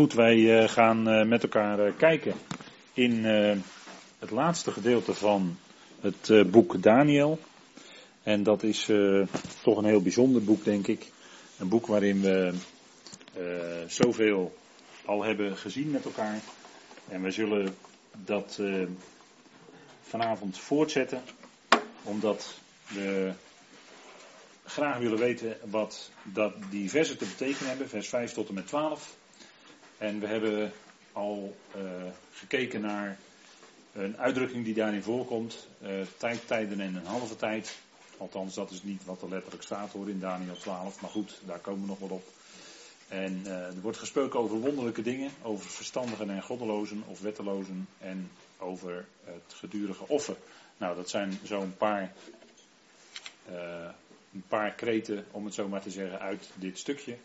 Goed, wij eh, gaan eh, met elkaar eh, kijken in het laatste gedeelte van het boek Daniel. En dat is toch een heel bijzonder boek, denk ik. Een boek waarin we zoveel al hebben gezien met elkaar. En we zullen dat vanavond voortzetten, omdat we graag willen weten wat dat die versen te betekenen hebben, vers 5 tot en met 12. En we hebben al uh, gekeken naar een uitdrukking die daarin voorkomt. Uh, tijd, tijden en een halve tijd. Althans, dat is niet wat er letterlijk staat hoor in Daniel 12. Maar goed, daar komen we nog wel op. En uh, er wordt gesproken over wonderlijke dingen. Over verstandigen en goddelozen of wettelozen. En over het gedurige offer. Nou, dat zijn zo'n paar, een paar kreten, om het zo maar te zeggen, uit dit stukje.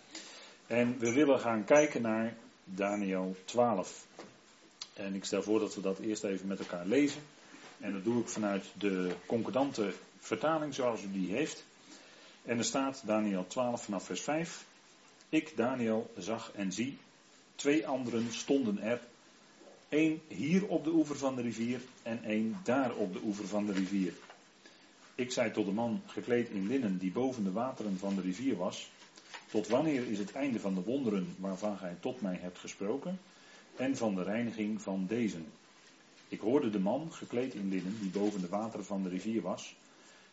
En we willen gaan kijken naar Daniel 12. En ik stel voor dat we dat eerst even met elkaar lezen. En dat doe ik vanuit de concordante vertaling zoals u die heeft. En er staat Daniel 12 vanaf vers 5. Ik, Daniel, zag en zie, twee anderen stonden er. Eén hier op de oever van de rivier en één daar op de oever van de rivier. Ik zei tot de man gekleed in linnen die boven de wateren van de rivier was. Tot wanneer is het einde van de wonderen waarvan gij tot mij hebt gesproken en van de reiniging van deze? Ik hoorde de man, gekleed in linnen, die boven de wateren van de rivier was,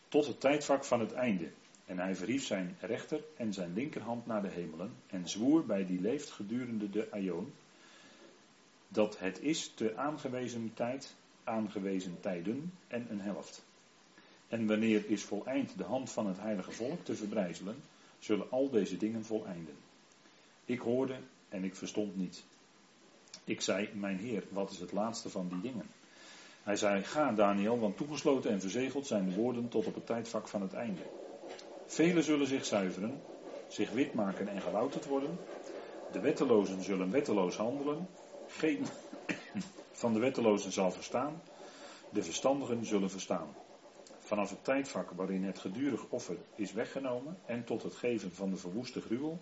tot het tijdvak van het einde. En hij verhief zijn rechter en zijn linkerhand naar de hemelen en zwoer bij die leeft gedurende de aion, dat het is te aangewezen tijd, aangewezen tijden en een helft. En wanneer is voleind de hand van het heilige volk te verbrijzelen, zullen al deze dingen voleinden. Ik hoorde en ik verstond niet. Ik zei, mijn Heer, wat is het laatste van die dingen? Hij zei, ga Daniel, want toegesloten en verzegeld zijn de woorden tot op het tijdvak van het einde. Velen zullen zich zuiveren, zich wit maken en gelouterd worden. De wettelozen zullen wetteloos handelen. Geen van de wettelozen zal verstaan. De verstandigen zullen verstaan vanaf het tijdvak waarin het gedurig offer is weggenomen en tot het geven van de verwoeste gruwel,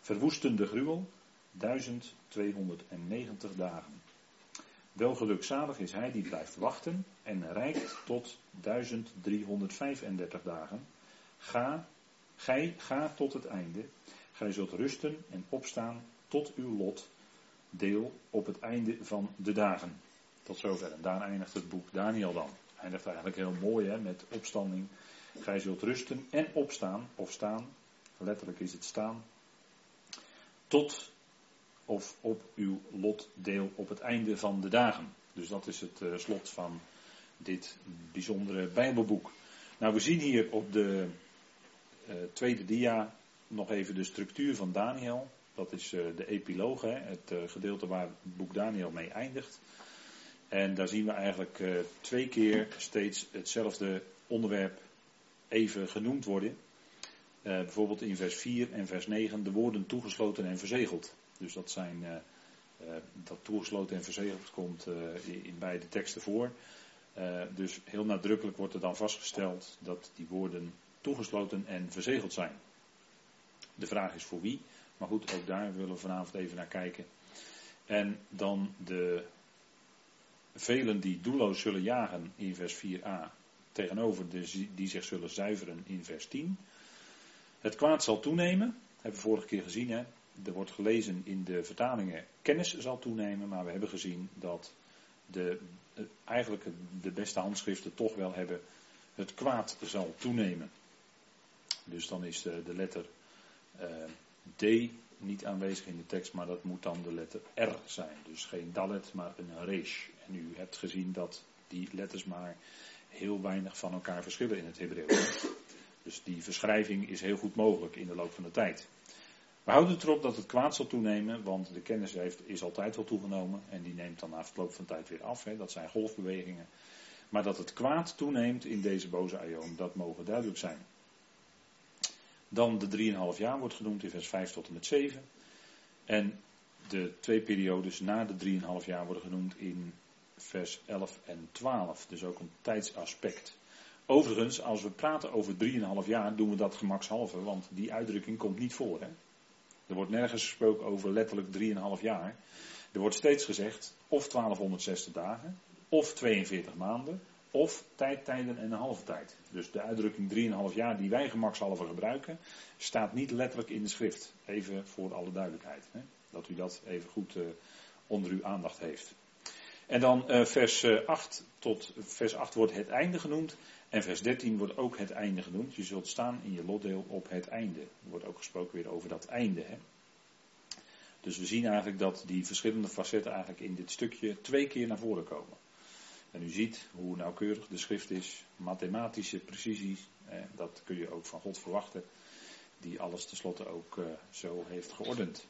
verwoestende gruwel, 1290 dagen. Welgelukzalig is hij die blijft wachten en reikt tot 1335 dagen. Ga, gij ga tot het einde. Gij zult rusten en opstaan tot uw lot, deel op het einde van de dagen. Tot zover. En daar eindigt het boek Daniel dan. Hij legt eigenlijk heel mooi hè, met opstanding. Gij zult rusten en opstaan, of staan, letterlijk is het staan, tot of op uw lotdeel op het einde van de dagen. Dus dat is het uh, slot van dit bijzondere Bijbelboek. Nou, we zien hier op de uh, tweede dia nog even de structuur van Daniel. Dat is uh, de epiloog, hè, het gedeelte waar het boek Daniel mee eindigt. En daar zien we eigenlijk uh, twee keer steeds hetzelfde onderwerp even genoemd worden. Uh, bijvoorbeeld in vers 4 en vers 9 de woorden toegesloten en verzegeld. Dus dat zijn uh, dat toegesloten en verzegeld komt in, beide teksten voor. dus heel nadrukkelijk wordt er dan vastgesteld dat die woorden toegesloten en verzegeld zijn. De vraag is voor wie, maar goed, ook daar willen we vanavond even naar kijken. En dan de velen die doelloos zullen jagen in vers 4a, tegenover de, die zich zullen zuiveren in vers 10. Het kwaad zal toenemen, hebben we vorige keer gezien. Hè? Er wordt gelezen in de vertalingen, kennis zal toenemen, maar we hebben gezien dat de, eigenlijk de beste handschriften toch wel hebben, het kwaad zal toenemen. Dus dan is de, de letter uh, D niet aanwezig in de tekst, maar dat moet dan de letter R zijn. Dus geen dalet, maar een resh. En u hebt gezien dat die letters maar heel weinig van elkaar verschillen in het Hebreeuws. Dus die verschrijving is heel goed mogelijk in de loop van de tijd. We houden het erop dat het kwaad zal toenemen, want de kennis heeft, is altijd wel toegenomen en die neemt dan na verloop van tijd weer af. Hè. Dat zijn golfbewegingen. Maar dat het kwaad toeneemt in deze boze aion, dat mogen duidelijk zijn. Dan de 3,5 jaar wordt genoemd in vers 5 tot en met 7. En de twee periodes na de 3,5 jaar worden genoemd in vers 11 en 12. Dus ook een tijdsaspect. Overigens, als we praten over 3,5 jaar, doen we dat gemakshalve, want die uitdrukking komt niet voor. Hè? Er wordt nergens gesproken over letterlijk 3,5 jaar. Er wordt steeds gezegd of 1260 dagen, of 42 maanden, of tijdtijden en een halve tijd. Dus de uitdrukking 3,5 jaar die wij gemakshalve gebruiken, staat niet letterlijk in de schrift. Even voor alle duidelijkheid. Hè? Dat u dat even goed uh, onder uw aandacht heeft. En dan uh, vers 8 tot vers 8 wordt het einde genoemd. En vers 13 wordt ook het einde genoemd. Je zult staan in je lotdeel op het einde. Er wordt ook gesproken weer over dat einde. Hè? Dus we zien eigenlijk dat die verschillende facetten eigenlijk in dit stukje twee keer naar voren komen. En u ziet hoe nauwkeurig de schrift is, mathematische precisie, eh, dat kun je ook van God verwachten, die alles tenslotte ook eh, zo heeft geordend.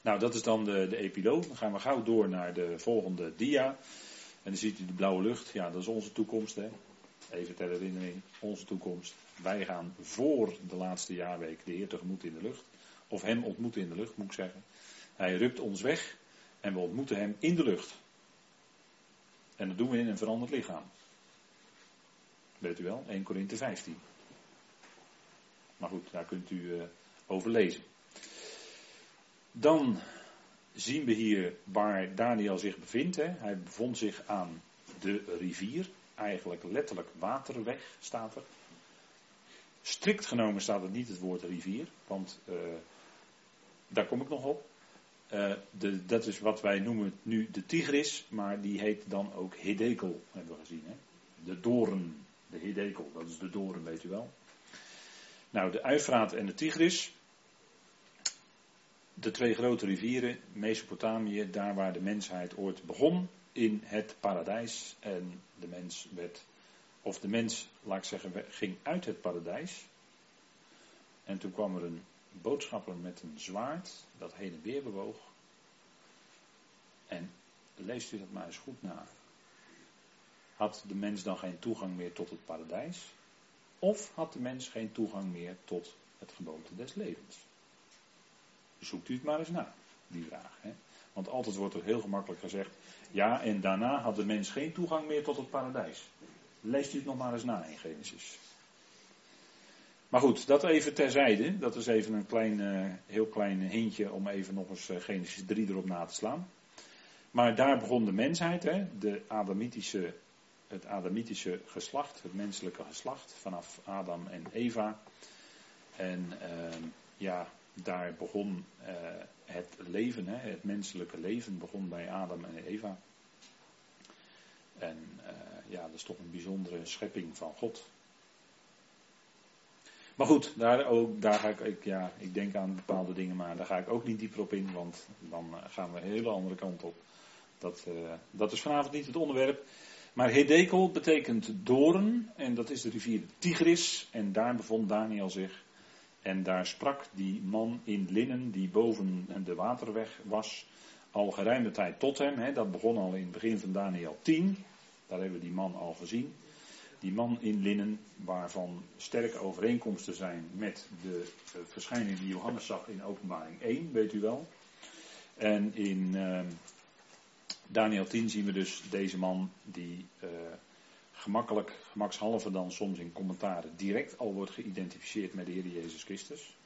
Nou, dat is dan de, de epiloog. Dan gaan we gauw door naar de volgende dia. En dan ziet u de blauwe lucht. Ja, dat is onze toekomst. Hè. Even ter herinnering, onze toekomst. Wij gaan voor de laatste jaarweek de Heer tegemoet in de lucht. Of hem ontmoeten in de lucht, moet ik zeggen. Hij rukt ons weg en we ontmoeten hem in de lucht. En dat doen we in een veranderd lichaam. Weet u wel, 1 Korinthe 15. Maar goed, daar kunt u uh, over lezen. Dan zien we hier waar Daniel zich bevindt. Hè. Hij bevond zich aan de rivier. Eigenlijk letterlijk waterweg staat er. Strikt genomen staat er niet het woord rivier, want uh, daar kom ik nog op. Uh, de, dat is wat wij noemen nu de Tigris, maar die heet dan ook Hedekel, hebben we gezien. Hè? De doren, de Hedekel, dat is de doren, weet u wel. Nou, de Uifraat en de Tigris, de twee grote rivieren, Mesopotamië, daar waar de mensheid ooit begon, in het paradijs. En de mens werd, of de mens, laat ik zeggen, ging uit het paradijs. En toen kwam er een boodschapper met een zwaard dat heen en weer bewoog. En leest u dat maar eens goed na. Had de mens dan geen toegang meer tot het paradijs? Of had de mens geen toegang meer tot het geboomte des levens? Zoekt u het maar eens na, die vraag. Hè? Want altijd wordt er heel gemakkelijk gezegd, ja en daarna had de mens geen toegang meer tot het paradijs. Leest u het nog maar eens na in Genesis. Maar goed, dat even terzijde. Dat is even een klein, uh, heel klein hintje om even nog eens uh, Genesis 3 erop na te slaan. Maar daar begon de mensheid, hè, de Adamitische, het Adamitische geslacht, het menselijke geslacht, vanaf Adam en Eva. En uh, ja, daar begon uh, het leven, hè, het menselijke leven begon bij Adam en Eva. En ja, dat is toch een bijzondere schepping van God. Maar goed, daar, ook, daar ga ik, ja, ik denk aan bepaalde dingen, maar daar ga ik ook niet dieper op in, want dan eh, gaan we een hele andere kant op. Dat, dat is vanavond niet het onderwerp. Maar Hedekel betekent doren, en dat is de rivier Tigris, en daar bevond Daniel zich. En daar sprak die man in linnen, die boven de waterweg was, al geruime tijd tot hem. Hè, dat begon al in het begin van Daniel 10, daar hebben we die man al gezien die man in linnen, waarvan sterke overeenkomsten zijn met de uh, verschijning die Johannes zag in openbaring 1, weet u wel. En in uh, Daniel 10 zien we dus deze man die uh, gemakkelijk, gemakshalve dan soms in commentaren, direct al wordt geïdentificeerd met de Heer Jezus Christus.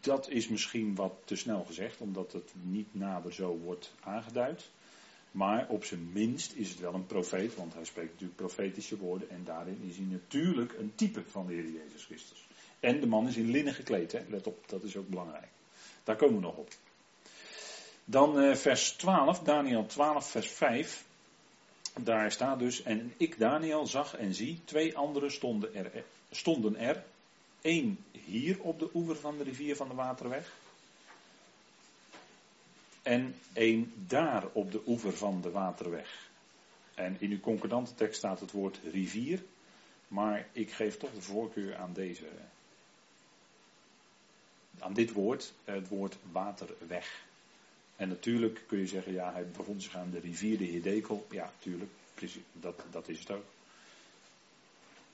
Dat is misschien wat te snel gezegd, omdat het niet nader zo wordt aangeduid. Maar op zijn minst is het wel een profeet, want hij spreekt natuurlijk profetische woorden. En daarin is hij natuurlijk een type van de Heer Jezus Christus. En de man is in linnen gekleed, hè? let op, dat is ook belangrijk. Daar komen we nog op. Dan uh, vers 12, Daniel 12, vers 5. Daar staat dus, en ik Daniel zag en zie, twee anderen stonden er, stonden er. Eén hier op de oever van de rivier van de Waterweg en één daar op de oever van de waterweg. En in uw concordante tekst staat het woord rivier, maar ik geef toch de voorkeur aan deze, aan dit woord, het woord waterweg. En natuurlijk kun je zeggen, ja, hij bevond zich aan de rivier de Hedekel. Ja, natuurlijk, dat, dat is het ook.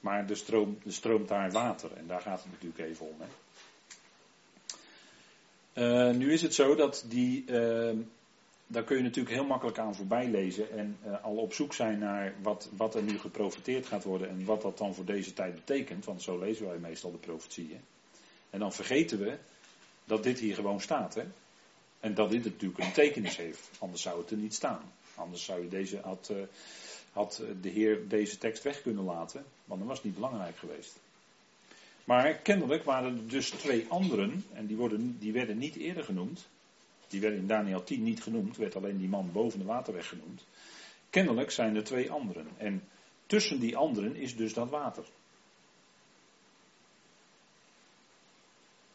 Maar er stroomt, er stroomt daar water en daar gaat het natuurlijk even om. Hè. Uh, nu is het zo dat die, uh, daar kun je natuurlijk heel makkelijk aan voorbij lezen en uh, al op zoek zijn naar wat, wat er nu geprofiteerd gaat worden en wat dat dan voor deze tijd betekent, want zo lezen wij meestal de profetieën. En dan vergeten we dat dit hier gewoon staat. Hè? En dat dit natuurlijk een betekenis heeft. Anders zou het er niet staan. Anders zou je deze, had, uh, had de Heer deze tekst weg kunnen laten. Want dan was het niet belangrijk geweest. Maar kennelijk waren er dus twee anderen. En die, worden, die werden niet eerder genoemd. Die werden in Daniel 10 niet genoemd. Werd alleen die man boven de waterweg genoemd. Kennelijk zijn er twee anderen. En tussen die anderen is dus dat water.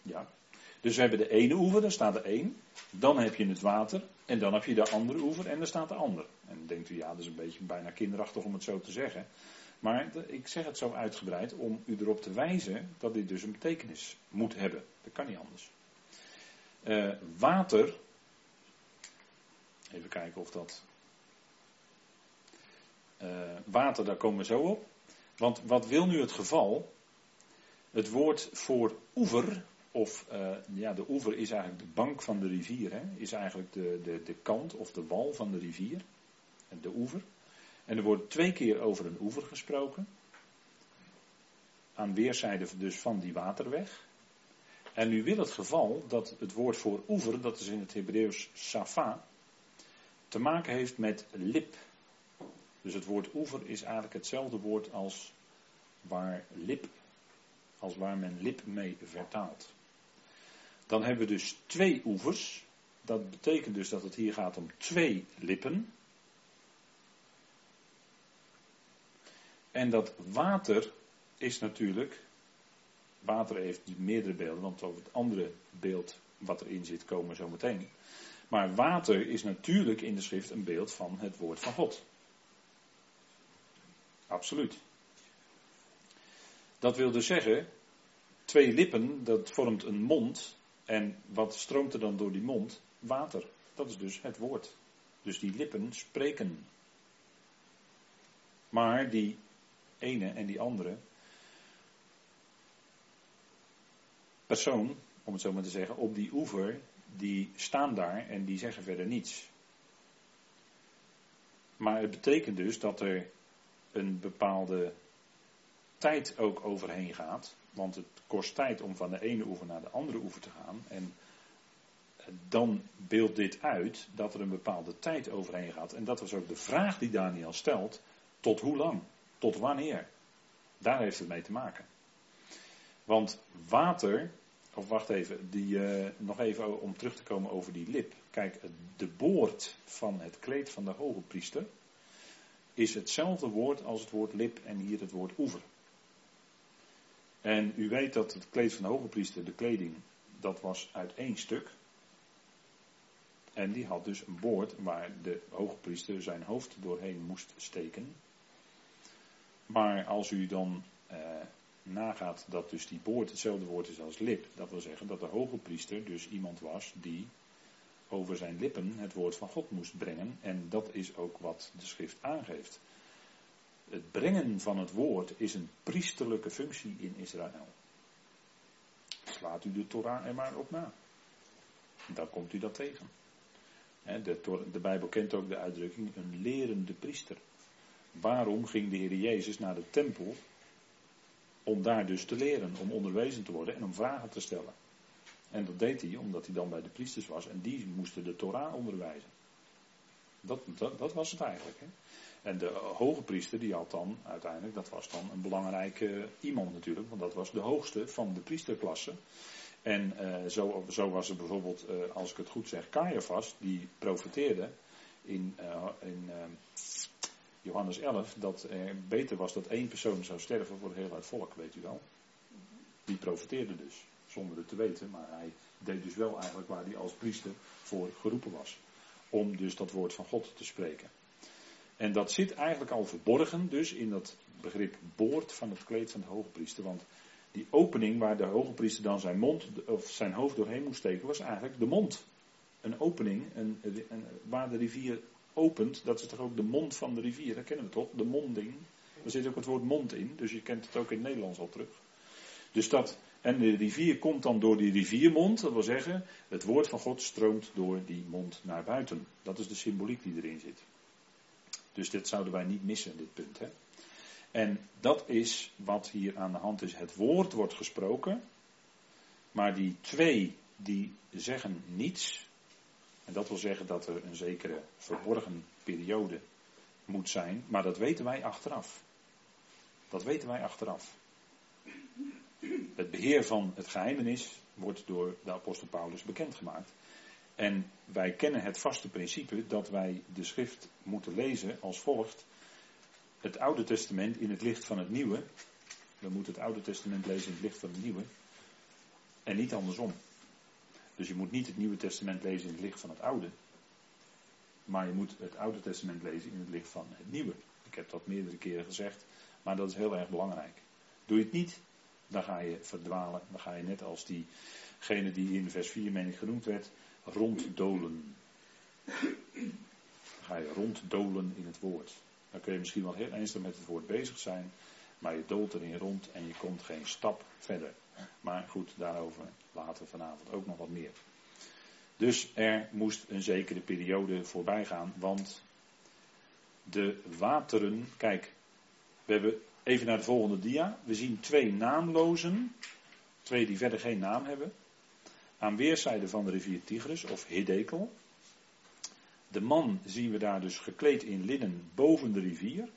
Ja. Dus we hebben de ene oever, daar staat er één. Dan heb je het water. En dan heb je de andere oever en daar staat de ander. En dan denkt u, ja, dat is een beetje bijna kinderachtig om het zo te zeggen. Maar ik zeg het zo uitgebreid om u erop te wijzen dat dit dus een betekenis moet hebben. Dat kan niet anders. Uh, water. Even kijken of dat. Uh, water, daar komen we zo op. Want wat wil nu het geval? Het woord voor oever of uh, ja, de oever is eigenlijk de bank van de rivier, hè? is eigenlijk de, de, de kant of de wal van de rivier, de oever. En er wordt twee keer over een oever gesproken, aan weerszijden dus van die waterweg. En nu wil het geval dat het woord voor oever, dat is in het Hebreeuws safa, te maken heeft met lip. Dus het woord oever is eigenlijk hetzelfde woord als waar lip, als waar men lip mee vertaalt. Dan hebben we dus twee oevers. Dat betekent dus dat het hier gaat om twee lippen. En dat water is natuurlijk. Water heeft meerdere beelden, want over het andere beeld wat erin zit komen we zo meteen. Maar water is natuurlijk in de schrift een beeld van het woord van God. Absoluut. Dat wil dus zeggen, twee lippen, dat vormt een mond. En wat stroomt er dan door die mond? Water. Dat is dus het woord. Dus die lippen spreken. Maar die ene en die andere persoon, om het zo maar te zeggen, op die oever, die staan daar en die zeggen verder niets. Maar het betekent dus dat er een bepaalde tijd ook overheen gaat. Want het kost tijd om van de ene oever naar de andere oever te gaan. En dan beeldt dit uit dat er een bepaalde tijd overheen gaat. En dat was ook de vraag die Daniel stelt. Tot hoe lang? Tot wanneer? Daar heeft het mee te maken. Want water, of wacht even, die, uh, nog even om terug te komen over die lip. Kijk, de boord van het kleed van de hoge priester is hetzelfde woord als het woord lip en hier het woord oever. En u weet dat het kleed van de hoge priester, de kleding, dat was uit één stuk. En die had dus een boord waar de hoge priester zijn hoofd doorheen moest steken. Maar als u dan eh, nagaat dat dus die boord hetzelfde woord is als lip, dat wil zeggen dat de hoge priester dus iemand was die over zijn lippen het woord van God moest brengen. En dat is ook wat de schrift aangeeft. Het brengen van het woord is een priesterlijke functie in Israël. Slaat u de Torah er maar op na. Dan komt u dat tegen. De, Bijbel kent ook de uitdrukking een lerende priester. Waarom ging de Heer Jezus naar de tempel? Om daar dus te leren, om onderwezen te worden en om vragen te stellen. En dat deed hij omdat hij dan bij de priesters was en die moesten de Torah onderwijzen. Dat, dat, dat was het eigenlijk. Hè? En de hoge priester die had dan uiteindelijk, dat was dan een belangrijke iemand natuurlijk, want dat was de hoogste van de priesterklasse. En uh, zo, zo, was er bijvoorbeeld, uh, als ik het goed zeg, Caiaphas, die profeteerde in, uh, in Johannes 11 dat er beter was dat één persoon zou sterven voor het hele volk, weet u wel. Die profeteerde dus, zonder het te weten, maar hij deed dus wel eigenlijk waar hij als priester voor geroepen was. Om dus dat woord van God te spreken. En dat zit eigenlijk al verborgen dus in dat begrip boord van het kleed van de hogepriester. Want die opening waar de hogepriester dan zijn mond of zijn hoofd doorheen moest steken, was eigenlijk de mond. Een opening een, waar de rivier opent, dat is toch ook de mond van de rivier, dat kennen we toch? De monding. Er zit ook het woord mond in, dus je kent het ook in het Nederlands al terug. Dus dat, en de rivier komt dan door die riviermond, dat wil zeggen, het woord van God stroomt door die mond naar buiten. Dat is de symboliek die erin zit. Dus dit zouden wij niet missen, dit punt. Hè? En dat is wat hier aan de hand is. Het woord wordt gesproken, maar die twee die zeggen niets. En dat wil zeggen dat er een zekere verborgen periode moet zijn, maar dat weten wij achteraf. Dat weten wij achteraf. Het beheer van het geheimenis wordt door de apostel Paulus bekendgemaakt. En wij kennen het vaste principe dat wij de schrift moeten lezen als volgt. Het Oude Testament in het licht van het Nieuwe. We moeten het Oude Testament lezen in het licht van het Nieuwe. En niet andersom. Dus je moet niet het Nieuwe Testament lezen in het licht van het Oude. Maar je moet het Oude Testament lezen in het licht van het Nieuwe. Ik heb dat meerdere keren gezegd, maar dat is heel erg belangrijk. Doe je het niet, dan ga je verdwalen. Dan ga je net als diegene die in vers 4 meen genoemd werd, ronddolen. Dan ga je ronddolen in het woord. Dan kun je misschien wel heel ernstig met het woord bezig zijn, maar je dolt erin rond en je komt geen stap verder. Maar goed, daarover later vanavond ook nog wat meer. Dus er moest een zekere periode voorbij gaan, want de wateren, kijk, we hebben even naar de volgende dia. We zien twee naamlozen, twee die verder geen naam hebben, aan weerszijden van de rivier Tigris of Hiddekel. De man zien we daar dus gekleed in linnen boven de rivier.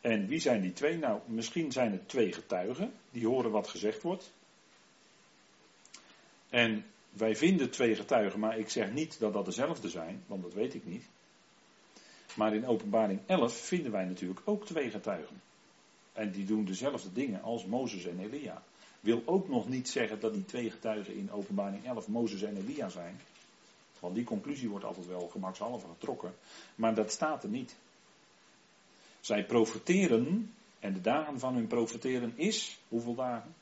En wie zijn die twee? Nou, misschien zijn het twee getuigen die horen wat gezegd wordt. En wij vinden twee getuigen, maar ik zeg niet dat dat dezelfde zijn, want dat weet ik niet. Maar in Openbaring 11 vinden wij natuurlijk ook twee getuigen. En die doen dezelfde dingen als Mozes en Elia. Wil ook nog niet zeggen dat die twee getuigen in Openbaring 11 Mozes en Elia zijn. Want die conclusie wordt altijd wel gemakshalve getrokken. Maar dat staat er niet. Zij profeteren, en de dagen van hun profeteren is, hoeveel dagen?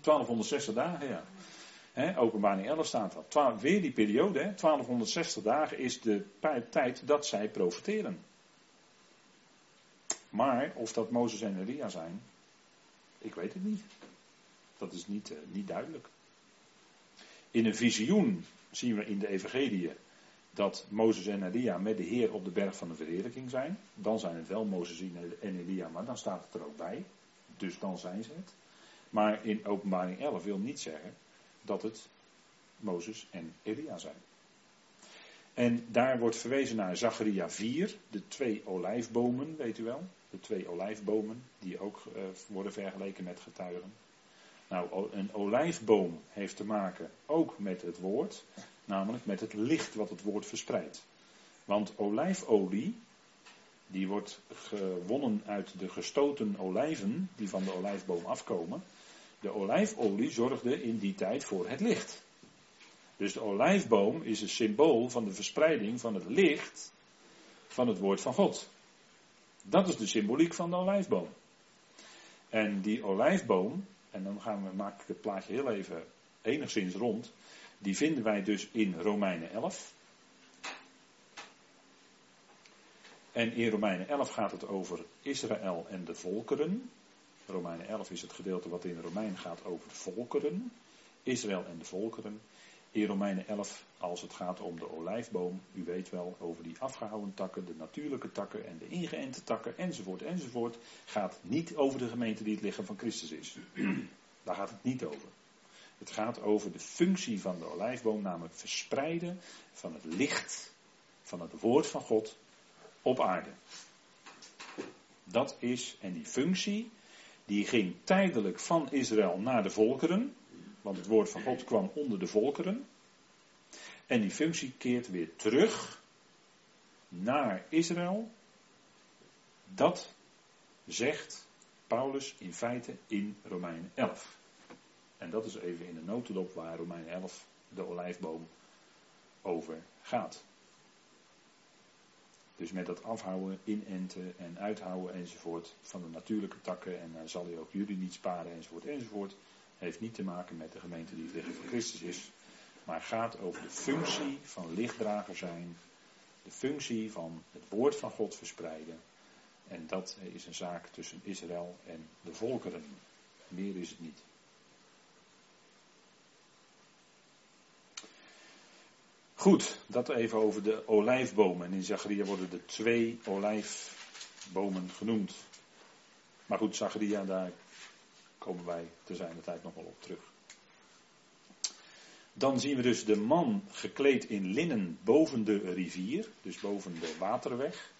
1260 dagen, ja. Openbaring 11 staat dat. weer die periode, 1260 dagen is de tijd dat zij profeteren. Maar of dat Mozes en Elia zijn, ik weet het niet. Dat is niet, uh, niet duidelijk. In een visioen zien we in de Evangelie dat Mozes en Elia met de Heer op de berg van de verheerlijking zijn. Dan zijn het wel Mozes en Elia, maar dan staat het er ook bij. Dus dan zijn ze het. Maar in openbaring 11 wil niet zeggen dat het Mozes en Elia zijn. En daar wordt verwezen naar Zacharia 4, de twee olijfbomen, weet u wel. De twee olijfbomen, die ook uh, worden vergeleken met getuigen. Nou, een olijfboom heeft te maken ook met het woord, namelijk met het licht wat het woord verspreidt. Want olijfolie, die wordt gewonnen uit de gestoten olijven die van de olijfboom afkomen. De olijfolie zorgde in die tijd voor het licht. Dus de olijfboom is een symbool van de verspreiding van het licht van het woord van God. Dat is de symboliek van de olijfboom. En die olijfboom, en dan gaan we, maak ik het plaatje heel even enigszins rond. Die vinden wij dus in Romeinen 11. En in Romeinen 11 gaat het over Israël en de volkeren. Romeinen 11 is het gedeelte wat in Romein gaat over volkeren. Israël en de volkeren. In Romeinen 11, als het gaat om de olijfboom, u weet wel, over die afgehouden takken, de natuurlijke takken en de ingeënte takken, enzovoort, enzovoort, gaat niet over de gemeente die het lichaam van Christus is. Daar gaat het niet over. Het gaat over de functie van de olijfboom, namelijk verspreiden van het licht van het woord van God op aarde. Dat is, en die functie, die ging tijdelijk van Israël naar de volkeren, want het woord van God kwam onder de volkeren. En die functie keert weer terug naar Israël. Dat zegt Paulus in feite in Romeinen 11. En dat is even in de notendop waar Romeinen 11 de olijfboom over gaat. Dus met dat afhouden, inenten en uithouden enzovoort van de natuurlijke takken. En dan zal hij ook jullie niet sparen enzovoort enzovoort. Heeft niet te maken met de gemeente die het lichaam van Christus is. Maar gaat over de functie van lichtdrager zijn. De functie van het woord van God verspreiden. En dat is een zaak tussen Israël en de volkeren. Meer is het niet. Goed, dat even over de olijfbomen. En in Zacharia worden er twee olijfbomen genoemd. Maar goed, Zacharia, daar komen wij te zijn de tijd nog wel op terug. Dan zien we dus de man gekleed in linnen boven de rivier, dus boven de waterweg.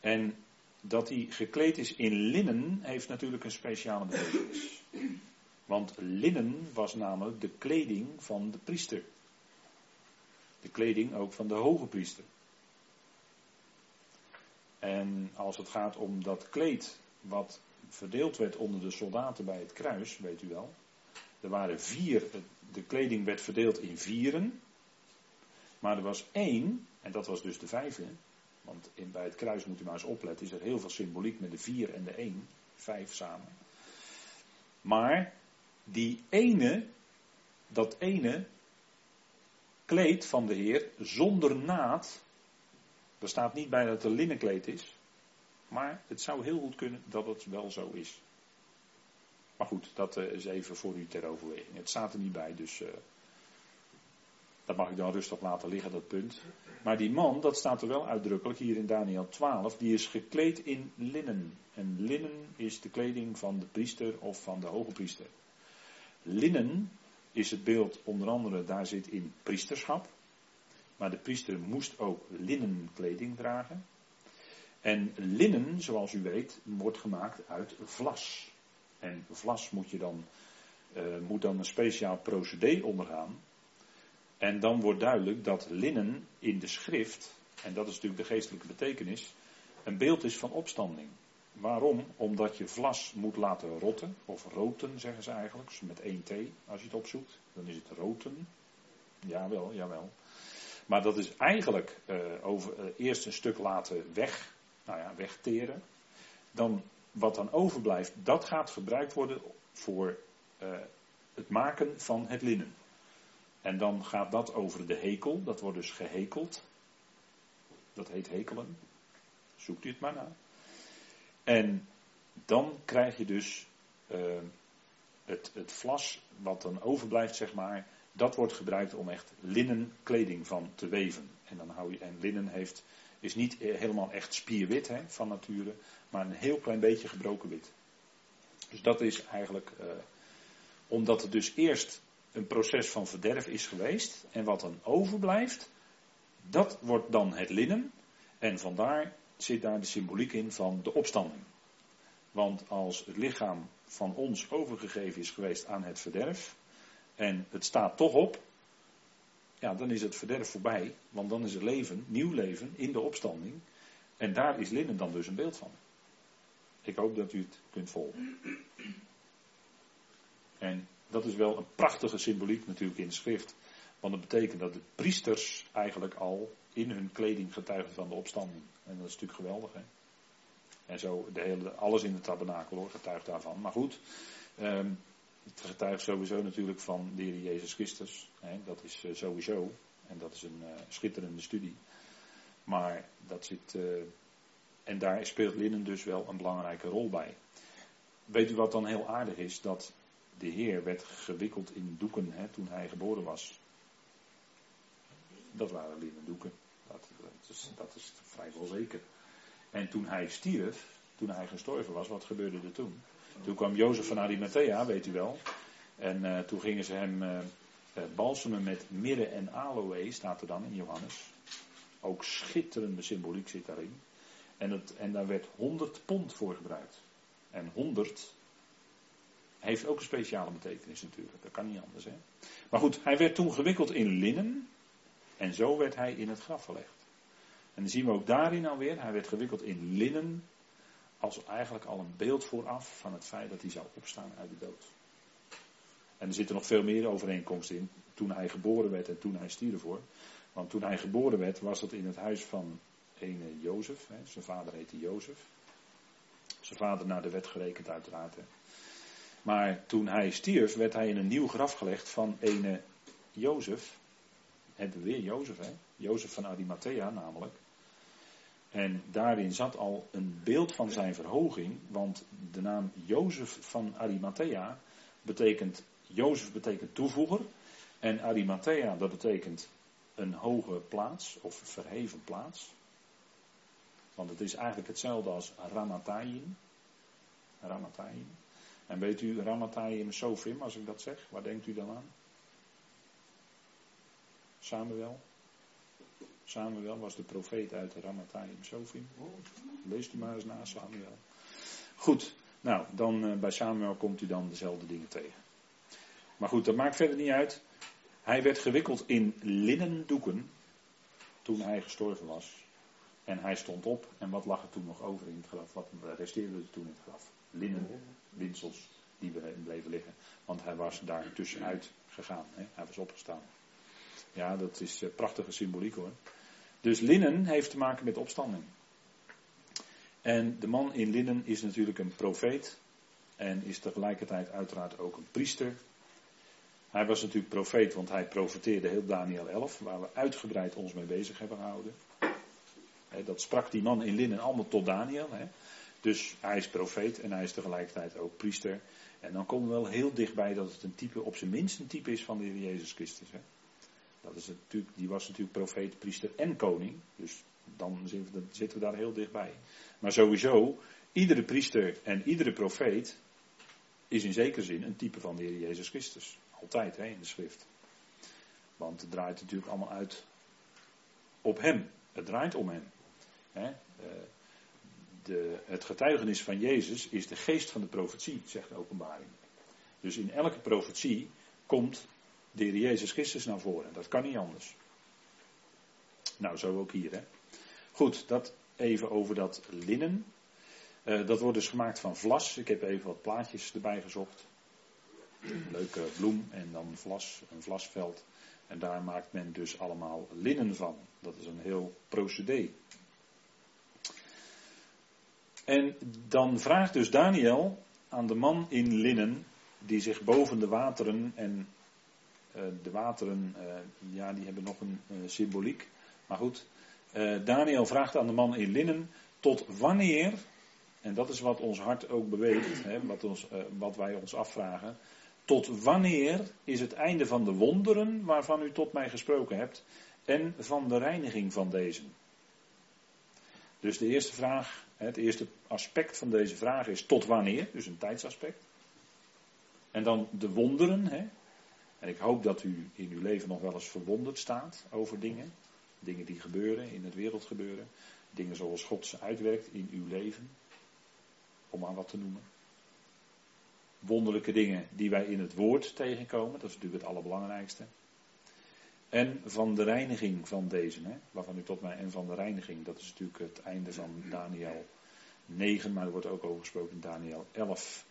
En dat hij gekleed is in linnen heeft natuurlijk een speciale betekenis. Want linnen was namelijk de kleding van de priester. De kleding ook van de hoge priester. En als het gaat om dat kleed wat verdeeld werd onder de soldaten bij het kruis, weet u wel. Er waren vier, de kleding werd verdeeld in vieren. Maar er was één, en dat was dus de vijfde. Want in, bij het kruis moet u maar eens opletten, is er heel veel symboliek met de vier en de één. Vijf samen. Maar die ene, dat ene kleed van de Heer zonder naad. Er staat niet bij dat het een linnenkleed is. Maar het zou heel goed kunnen dat het wel zo is. Maar goed, dat eh, is even voor u ter overweging. Het staat er niet bij, dus uh, dat mag ik dan rustig laten liggen, dat punt. Maar die man, dat staat er wel uitdrukkelijk hier in Daniel 12, die is gekleed in linnen. En linnen is de kleding van de priester of van de hoge priester. Linnen is het beeld onder andere, daar zit in priesterschap. Maar de priester moest ook linnenkleding dragen. En linnen, zoals u weet, wordt gemaakt uit vlas. En vlas moet, je dan, uh, moet dan een speciaal procedé ondergaan. En dan wordt duidelijk dat linnen in de schrift, en dat is natuurlijk de geestelijke betekenis, een beeld is van opstanding. Waarom? Omdat je vlas moet laten rotten, of roten zeggen ze eigenlijk, dus met één T als je het opzoekt. Dan is het roten. Jawel, jawel. Maar dat is eigenlijk uh, over, uh, eerst een stuk laten weg, nou ja, wegteren. Dan wat dan overblijft, dat gaat gebruikt worden voor uh, het maken van het linnen. En dan gaat dat over de hekel, dat wordt dus gehekeld. Dat heet hekelen. Zoekt u het maar na. En dan krijg je dus uh, het, het vlas wat dan overblijft, zeg maar. Dat wordt gebruikt om echt linnen kleding van te weven. En, dan hou je, en linnen heeft, is niet helemaal echt spierwit hè, van nature, maar een heel klein beetje gebroken wit. Dus dat is eigenlijk, uh, omdat het dus eerst een proces van verderf is geweest en wat dan overblijft, dat wordt dan het linnen. En vandaar zit daar de symboliek in van de opstanding. Want als het lichaam van ons overgegeven is geweest aan het verderf en het staat toch op, ja, dan is het verderf voorbij, want dan is er leven, nieuw leven in de opstanding. En daar is linnen dan dus een beeld van. Ik hoop dat u het kunt volgen. En dat is wel een prachtige symboliek natuurlijk in de schrift. Want dat betekent dat de priesters eigenlijk al in hun kleding getuigen van de opstanding. En dat is natuurlijk geweldig. Hè? En zo de hele, alles in het tabernakel getuigt daarvan. Maar goed, um, het getuigt sowieso natuurlijk van de Heer Jezus Christus. Hè? Dat is uh, sowieso. En dat is een uh, schitterende studie. Maar dat zit. Uh, en daar speelt linnen dus wel een belangrijke rol bij. Weet u wat dan heel aardig is? Dat de Heer werd gewikkeld in doeken hè, toen hij geboren was. Dat waren linnen doeken. Dat, dat, is, dat is vrijwel zeker. En toen hij stierf, toen hij gestorven was, wat gebeurde er toen? Toen kwam Jozef van Arimathea, weet u wel. En uh, toen gingen ze hem uh, balsemen met mirre en aloe, staat er dan in Johannes. Ook schitterende symboliek zit daarin. En, het, en daar werd 100 pond voor gebruikt. En 100 heeft ook een speciale betekenis natuurlijk. Dat kan niet anders. Hè? Maar goed, hij werd toen gewikkeld in linnen. En zo werd hij in het graf gelegd. En dan zien we ook daarin alweer, hij werd gewikkeld in linnen. Als eigenlijk al een beeld vooraf van het feit dat hij zou opstaan uit de dood. En er zitten nog veel meer overeenkomsten in. Toen hij geboren werd en toen hij stierf voor. Want toen hij geboren werd, was dat in het huis van een Jozef. Hè. Zijn vader heette Jozef. Zijn vader naar de wet gerekend uiteraard. Maar toen hij stierf, werd hij in een nieuw graf gelegd van ene Jozef. Hebben we weer Jozef, hè? Jozef van Arimathea namelijk. En daarin zat al een beeld van zijn verhoging, want de naam Jozef van Arimathea betekent, Jozef betekent toevoeger. En Arimathea, dat betekent een hoge plaats of verheven plaats. Want het is eigenlijk hetzelfde als Ramathaim. Ramathaim. En weet u Ramathaim Sofim, als ik dat zeg, waar denkt u dan aan? Samuel? Samuel was de profeet uit de Ramathaim Sofim. Lees u maar eens na, Samuel. Goed, nou, dan uh, bij Samuel komt u dan dezelfde dingen tegen. Maar goed, dat maakt verder niet uit. Hij werd gewikkeld in linnen doeken toen hij gestorven was. En hij stond op. En wat lag er toen nog over in het graf? Wat resteerde er toen in het graf? Linnen, winsels die bleven liggen. Want hij was daar tussenuit gegaan. Hè? Hij was opgestaan. Ja, dat is uh, prachtige symboliek hoor. Dus linnen heeft te maken met opstanding. En de man in linnen is natuurlijk een profeet. En is tegelijkertijd uiteraard ook een priester. Hij was natuurlijk profeet, want hij profeteerde heel Daniel 11, waar we uitgebreid ons mee bezig hebben gehouden. Dat sprak die man in linnen allemaal tot Daniel. Dus hij is profeet en hij is tegelijkertijd ook priester. En dan komen we wel heel dichtbij dat het een type, op zijn minst een type is van de Heer Jezus Christus. Dat is natuurlijk, die was natuurlijk profeet, priester en koning. Dus dan zitten we daar heel dichtbij. Maar sowieso, iedere priester en iedere profeet is in zekere zin een type van de Heer Jezus Christus. Altijd hè, in de schrift. Want het draait natuurlijk allemaal uit op Hem. Het draait om Hem. Hè. Eh, de, het getuigenis van Jezus is de geest van de profetie, zegt de openbaring. Dus in elke profetie komt de Jezus Christus naar voren. Dat kan niet anders. Nou, zo ook hier. Hè. Goed, dat even over dat linnen. Uh, dat wordt dus gemaakt van vlas. Ik heb even wat plaatjes erbij gezocht. Leuke bloem en dan vlas, een vlasveld. En daar maakt men dus allemaal linnen van. Dat is een heel procedé. En dan vraagt dus Daniel aan de man in linnen, die zich boven de wateren en de wateren, uh, ja, die hebben nog een uh, symboliek. Maar goed, Daniel vraagt aan de man in linnen, tot wanneer, en dat is wat ons hart ook beweegt, hè, wat, ons, wat wij ons afvragen, tot wanneer is het einde van de wonderen waarvan u tot mij gesproken hebt en van de reiniging van deze? Dus de eerste vraag, het eerste aspect van deze vraag is tot wanneer, dus een tijdsaspect. En dan de wonderen. Hè? En ik hoop dat u in uw leven nog wel eens verwonderd staat over dingen. Dingen die gebeuren, in het wereld gebeuren. Dingen zoals God ze uitwerkt in uw leven. Om maar wat te noemen wonderlijke dingen die wij in het woord tegenkomen. Dat is natuurlijk het allerbelangrijkste. En van de reiniging van deze, hè, waarvan u tot mij, en van de reiniging, dat is natuurlijk het einde van Daniel 9, maar er wordt ook over gesproken in Daniel 11.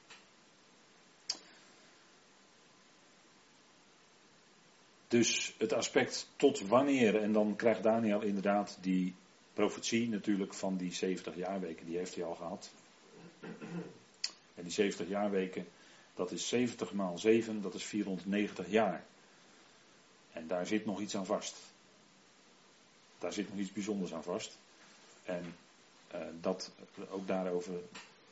Dus het aspect tot wanneer, en dan krijgt Daniel inderdaad die profetie natuurlijk van die 70 jaarweken, die heeft hij al gehad. En die 70 jaarweken, dat is 70 maal 7, dat is 490 jaar. En daar zit nog iets aan vast. Daar zit nog iets bijzonders aan vast. En uh, dat, ook daarover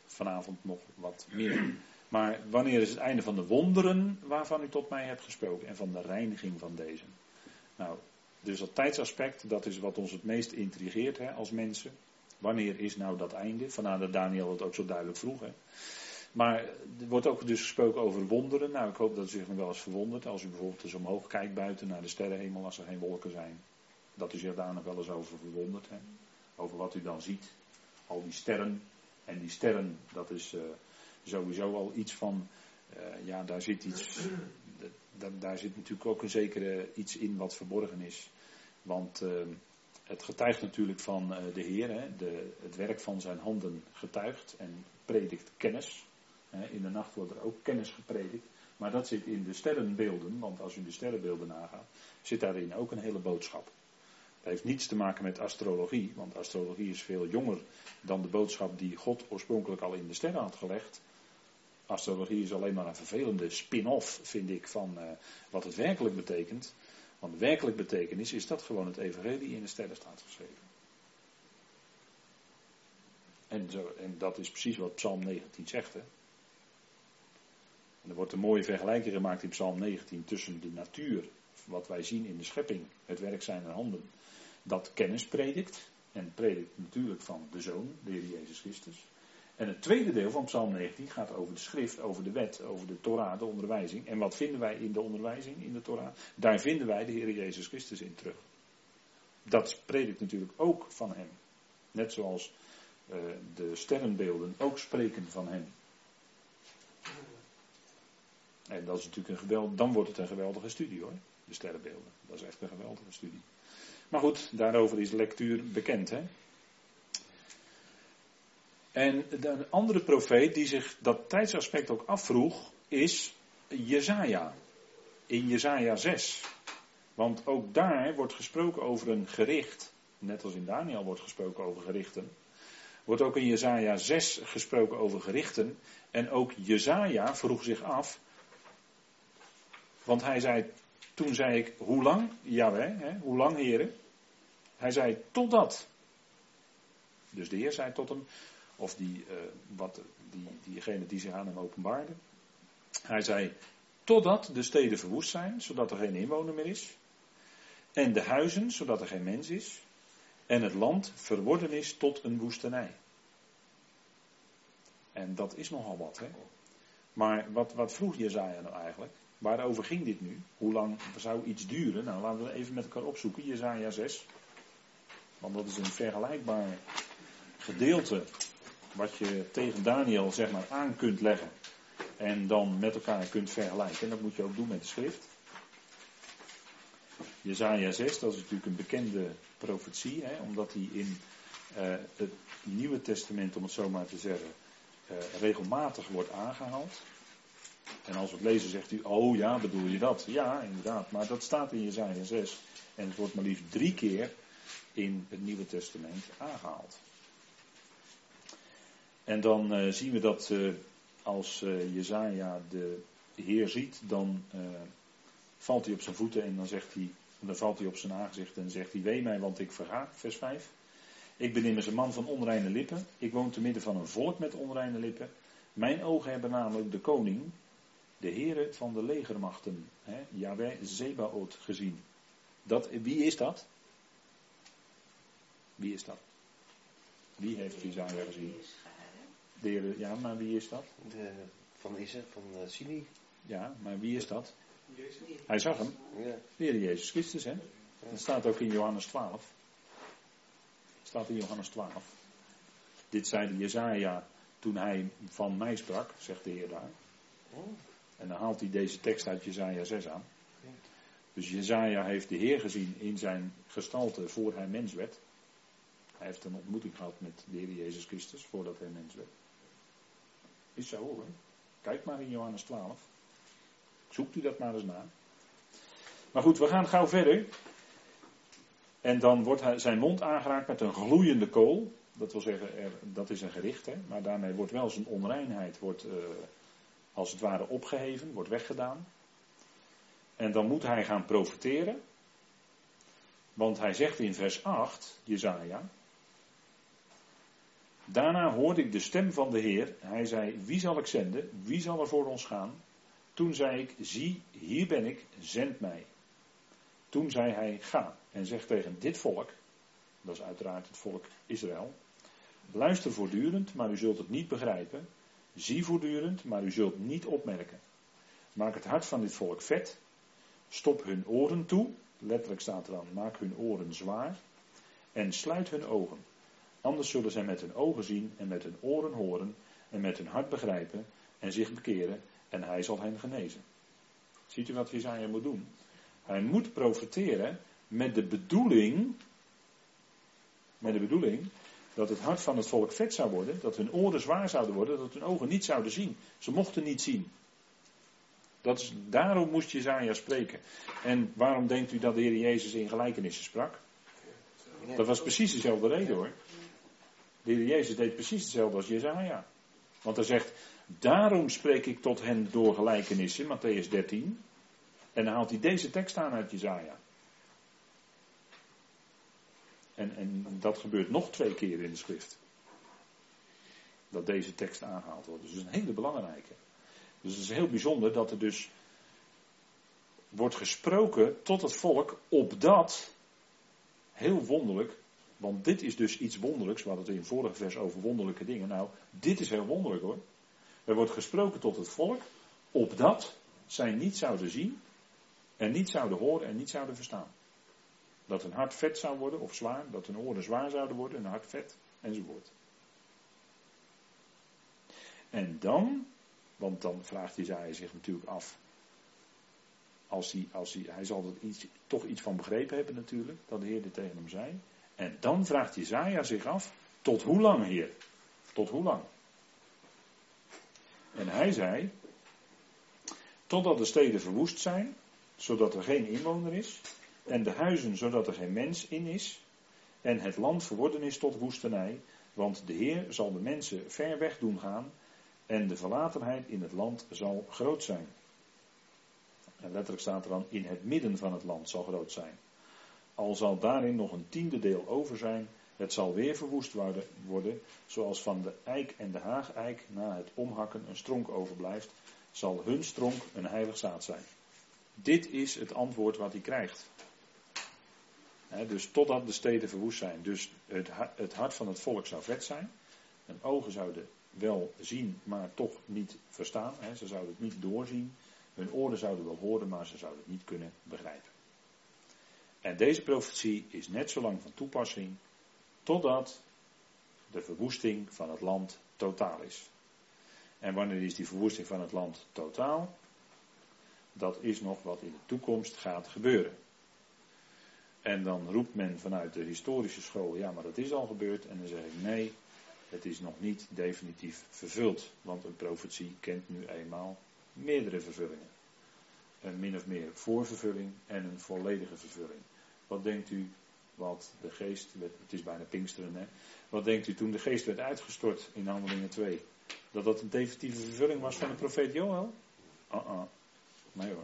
vanavond nog wat meer. Maar wanneer is het einde van de wonderen waarvan u tot mij hebt gesproken en van de reiniging van deze? Nou, dus dat tijdsaspect, dat is wat ons het meest intrigeert hè, als mensen. Wanneer is nou dat einde? Vandaar dat Daniel het ook zo duidelijk vroeg. Hè. Maar er wordt ook dus gesproken over wonderen. Nou, ik hoop dat u zich nog wel eens verwondert. Als u bijvoorbeeld eens omhoog kijkt buiten naar de sterrenhemel, als er geen wolken zijn. Dat u zich daar nog wel eens over verwondert. Hè? Over wat u dan ziet. Al die sterren. En die sterren, dat is uh, sowieso al iets van. Uh, ja, daar zit iets. Da, daar zit natuurlijk ook een zekere iets in wat verborgen is. Want uh, het getuigt natuurlijk van de Heer. Hè? De, het werk van zijn handen getuigt en predikt kennis. In de nacht wordt er ook kennis gepredikt. Maar dat zit in de sterrenbeelden, want als u de sterrenbeelden nagaat, zit daarin ook een hele boodschap. Dat heeft niets te maken met astrologie, want astrologie is veel jonger dan de boodschap die God oorspronkelijk al in de sterren had gelegd. Astrologie is alleen maar een vervelende spin-off, vind ik, van uh, wat het werkelijk betekent. Want werkelijk betekenis is dat gewoon het evangelie in de sterren staat geschreven. En, en dat is precies wat Psalm 19 zegt. Hè. En er wordt een mooie vergelijking gemaakt in Psalm 19 tussen de natuur, wat wij zien in de schepping, het werk zijner handen, dat kennis predikt. En predikt natuurlijk van de Zoon, de Heer Jezus Christus. En het tweede deel van Psalm 19 gaat over de schrift, over de wet, over de Torah, de onderwijzing. En wat vinden wij in de onderwijzing, in de Torah? Daar vinden wij de Heer Jezus Christus in terug. Dat predikt natuurlijk ook van Hem. Net zoals uh, de sterrenbeelden ook spreken van Hem. En dat is natuurlijk een geweld, dan wordt het een geweldige studie hoor, de sterrenbeelden. Dat is echt een geweldige studie. Maar goed, daarover is lectuur bekend. Hè? En de andere profeet die zich dat tijdsaspect ook afvroeg, is Jezaja. In Jezaja 6. Want ook daar wordt gesproken over een gericht. Net als in Daniel wordt gesproken over gerichten. Wordt ook in Jezaja 6 gesproken over gerichten. En ook Jezaja vroeg zich af. Want hij zei, toen zei ik, hoe lang? Jawel, hè, hoe lang heren? Hij zei, totdat. Dus de Heer zei tot hem, of die, uh, wat, die, diegene die zich aan hem openbaarde. Hij zei, totdat de steden verwoest zijn, zodat er geen inwoner meer is. En de huizen, zodat er geen mens is. En het land verworden is tot een woestenij. En dat is nogal wat, hè. Maar wat, wat vroeg Jezaja nou eigenlijk? Waarover ging dit nu? Hoe lang zou iets duren? Nou, laten we even met elkaar opzoeken. Jezaja 6. Want dat is een vergelijkbaar gedeelte wat je tegen Daniel zeg maar aan kunt leggen en dan met elkaar kunt vergelijken. En dat moet je ook doen met de schrift. Jezaja 6, dat is natuurlijk een bekende profetie, hè, omdat die in uh, het Nieuwe Testament, om het zo maar te zeggen, uh, regelmatig wordt aangehaald. En als we het lezen zegt u, oh ja, bedoel je dat? Ja, inderdaad, maar dat staat in Jezaja 6 en het wordt maar liefst drie keer in het Nieuwe Testament aangehaald. En dan uh, zien we dat uh, als uh, Jezaja de Heer ziet, dan valt hij op zijn voeten en dan zegt hij, dan valt hij op zijn aangezicht en zegt hij, wee mij, want ik verga, vers 5. Ik ben immers een man van onreine lippen. Ik woon te midden van een volk met onreine lippen. Mijn ogen hebben namelijk de koning, de Heere van de legermachten, hè, Yahweh Zebaot, gezien. Dat, wie is dat? Wie is dat? Wie heeft Jezaja gezien? De ja, maar wie is dat? De, van Isse, van uh, Sini. Ja, maar wie is dat? Hij zag hem. Ja. De Heer Jezus Christus, hè? Dat staat ook in Johannes 12. staat in Johannes 12. Dit zei Jezaja toen hij van mij sprak, zegt de Heer daar. Oh. En dan haalt hij deze tekst uit Jezaja 6 aan. Dus Jezaja heeft de Heer gezien in zijn gestalte voor hij mens werd. Hij heeft een ontmoeting gehad met de Heer Jezus Christus voordat hij mens werd. Is zo hoor. Kijk maar in Johannes 12. Zoekt u dat maar eens na. Maar goed, we gaan gauw verder. En dan wordt zijn mond aangeraakt met een gloeiende kool. Dat wil zeggen, er, dat is een gericht. Hè? Maar daarmee wordt wel zijn onreinheid wordt, uh, als het ware opgeheven, wordt weggedaan. En dan moet hij gaan profiteren. Want hij zegt in vers 8, Jezaja, Daarna hoorde ik de stem van de Heer. Hij zei: Wie zal ik zenden? Wie zal er voor ons gaan? Toen zei ik: Zie, hier ben ik, zend mij. Toen zei hij: Ga en zeg tegen dit volk, dat is uiteraard het volk Israël, luister voortdurend, maar u zult het niet begrijpen. Zie voortdurend, maar u zult niet opmerken. Maak het hart van dit volk vet. Stop hun oren toe. Letterlijk staat er dan: maak hun oren zwaar. En sluit hun ogen. Anders zullen zij met hun ogen zien en met hun oren horen en met hun hart begrijpen en zich bekeren en hij zal hen genezen. Ziet u wat Jezaja moet doen? Hij moet profeteren met de bedoeling, met de bedoeling dat het hart van het volk vet zou worden, dat hun oren zwaar zouden worden, dat hun ogen niet zouden zien. Ze mochten niet zien. Dat is, daarom moest Jezaja spreken. En waarom denkt u dat de Heer Jezus in gelijkenissen sprak? Dat was precies dezelfde reden hoor. De Heer Jezus deed precies hetzelfde als Jezaja. Want hij zegt, daarom spreek ik tot hen door gelijkenissen, Matthäus 13. En dan haalt hij deze tekst aan uit Jezaja. En, en dat gebeurt nog twee keer in de schrift. Dat deze tekst aangehaald wordt. Dus dat is een hele belangrijke. Dus het is heel bijzonder dat er dus wordt gesproken tot het volk opdat, heel wonderlijk, Want dit is dus iets wonderlijks. We het in vorige vers over wonderlijke dingen. Nou, dit is heel wonderlijk hoor. Er wordt gesproken tot het volk, opdat zij niet zouden zien en niet zouden horen en niet zouden verstaan. Dat hun hart vet zou worden of zwaar, dat hun oren zwaar zouden worden, hun hart vet enzovoort. En dan, want dan vraagt Jezaja zich natuurlijk af, als hij, als hij, hij zal er iets, toch iets van begrepen hebben natuurlijk, dat de Heer dit tegen hem zei. En dan vraagt Jezaja zich af, tot hoe lang Heer? Tot hoe lang? En hij zei, totdat de steden verwoest zijn, zodat er geen inwoner is, en de huizen zodat er geen mens in is, en het land verworden is tot woestenij, want de Heer zal de mensen ver weg doen gaan, en de verlatenheid in het land zal groot zijn. En letterlijk staat er dan, in het midden van het land zal groot zijn. Al zal daarin nog een tiende deel over zijn, het zal weer verwoest worden, zoals van de eik en de haageik na het omhakken een stronk overblijft, zal hun stronk een heilig zaad zijn. Dit is het antwoord wat hij krijgt. dus totdat de steden verwoest zijn. Dus het, het hart van het volk zou vet zijn. Hun ogen zouden wel zien, maar toch niet verstaan. ze zouden het niet doorzien. Hun oren zouden wel horen, maar ze zouden het niet kunnen begrijpen. En deze profetie is net zo lang van toepassing totdat de verwoesting van het land totaal is. En wanneer is die verwoesting van het land totaal? Dat is nog wat in de toekomst gaat gebeuren. En dan roept men vanuit de historische school, ja maar dat is al gebeurd. En dan zeg ik nee, het is nog niet definitief vervuld. Want een profetie kent nu eenmaal meerdere vervullingen. Een min of meer voorvervulling en een volledige vervulling. Wat denkt u wat de geest, het is bijna Pinksteren hè. Wat denkt u toen de geest werd uitgestort in Handelingen 2? Dat dat een definitieve vervulling was van de profeet Joel? Ah, uh Nee hoor.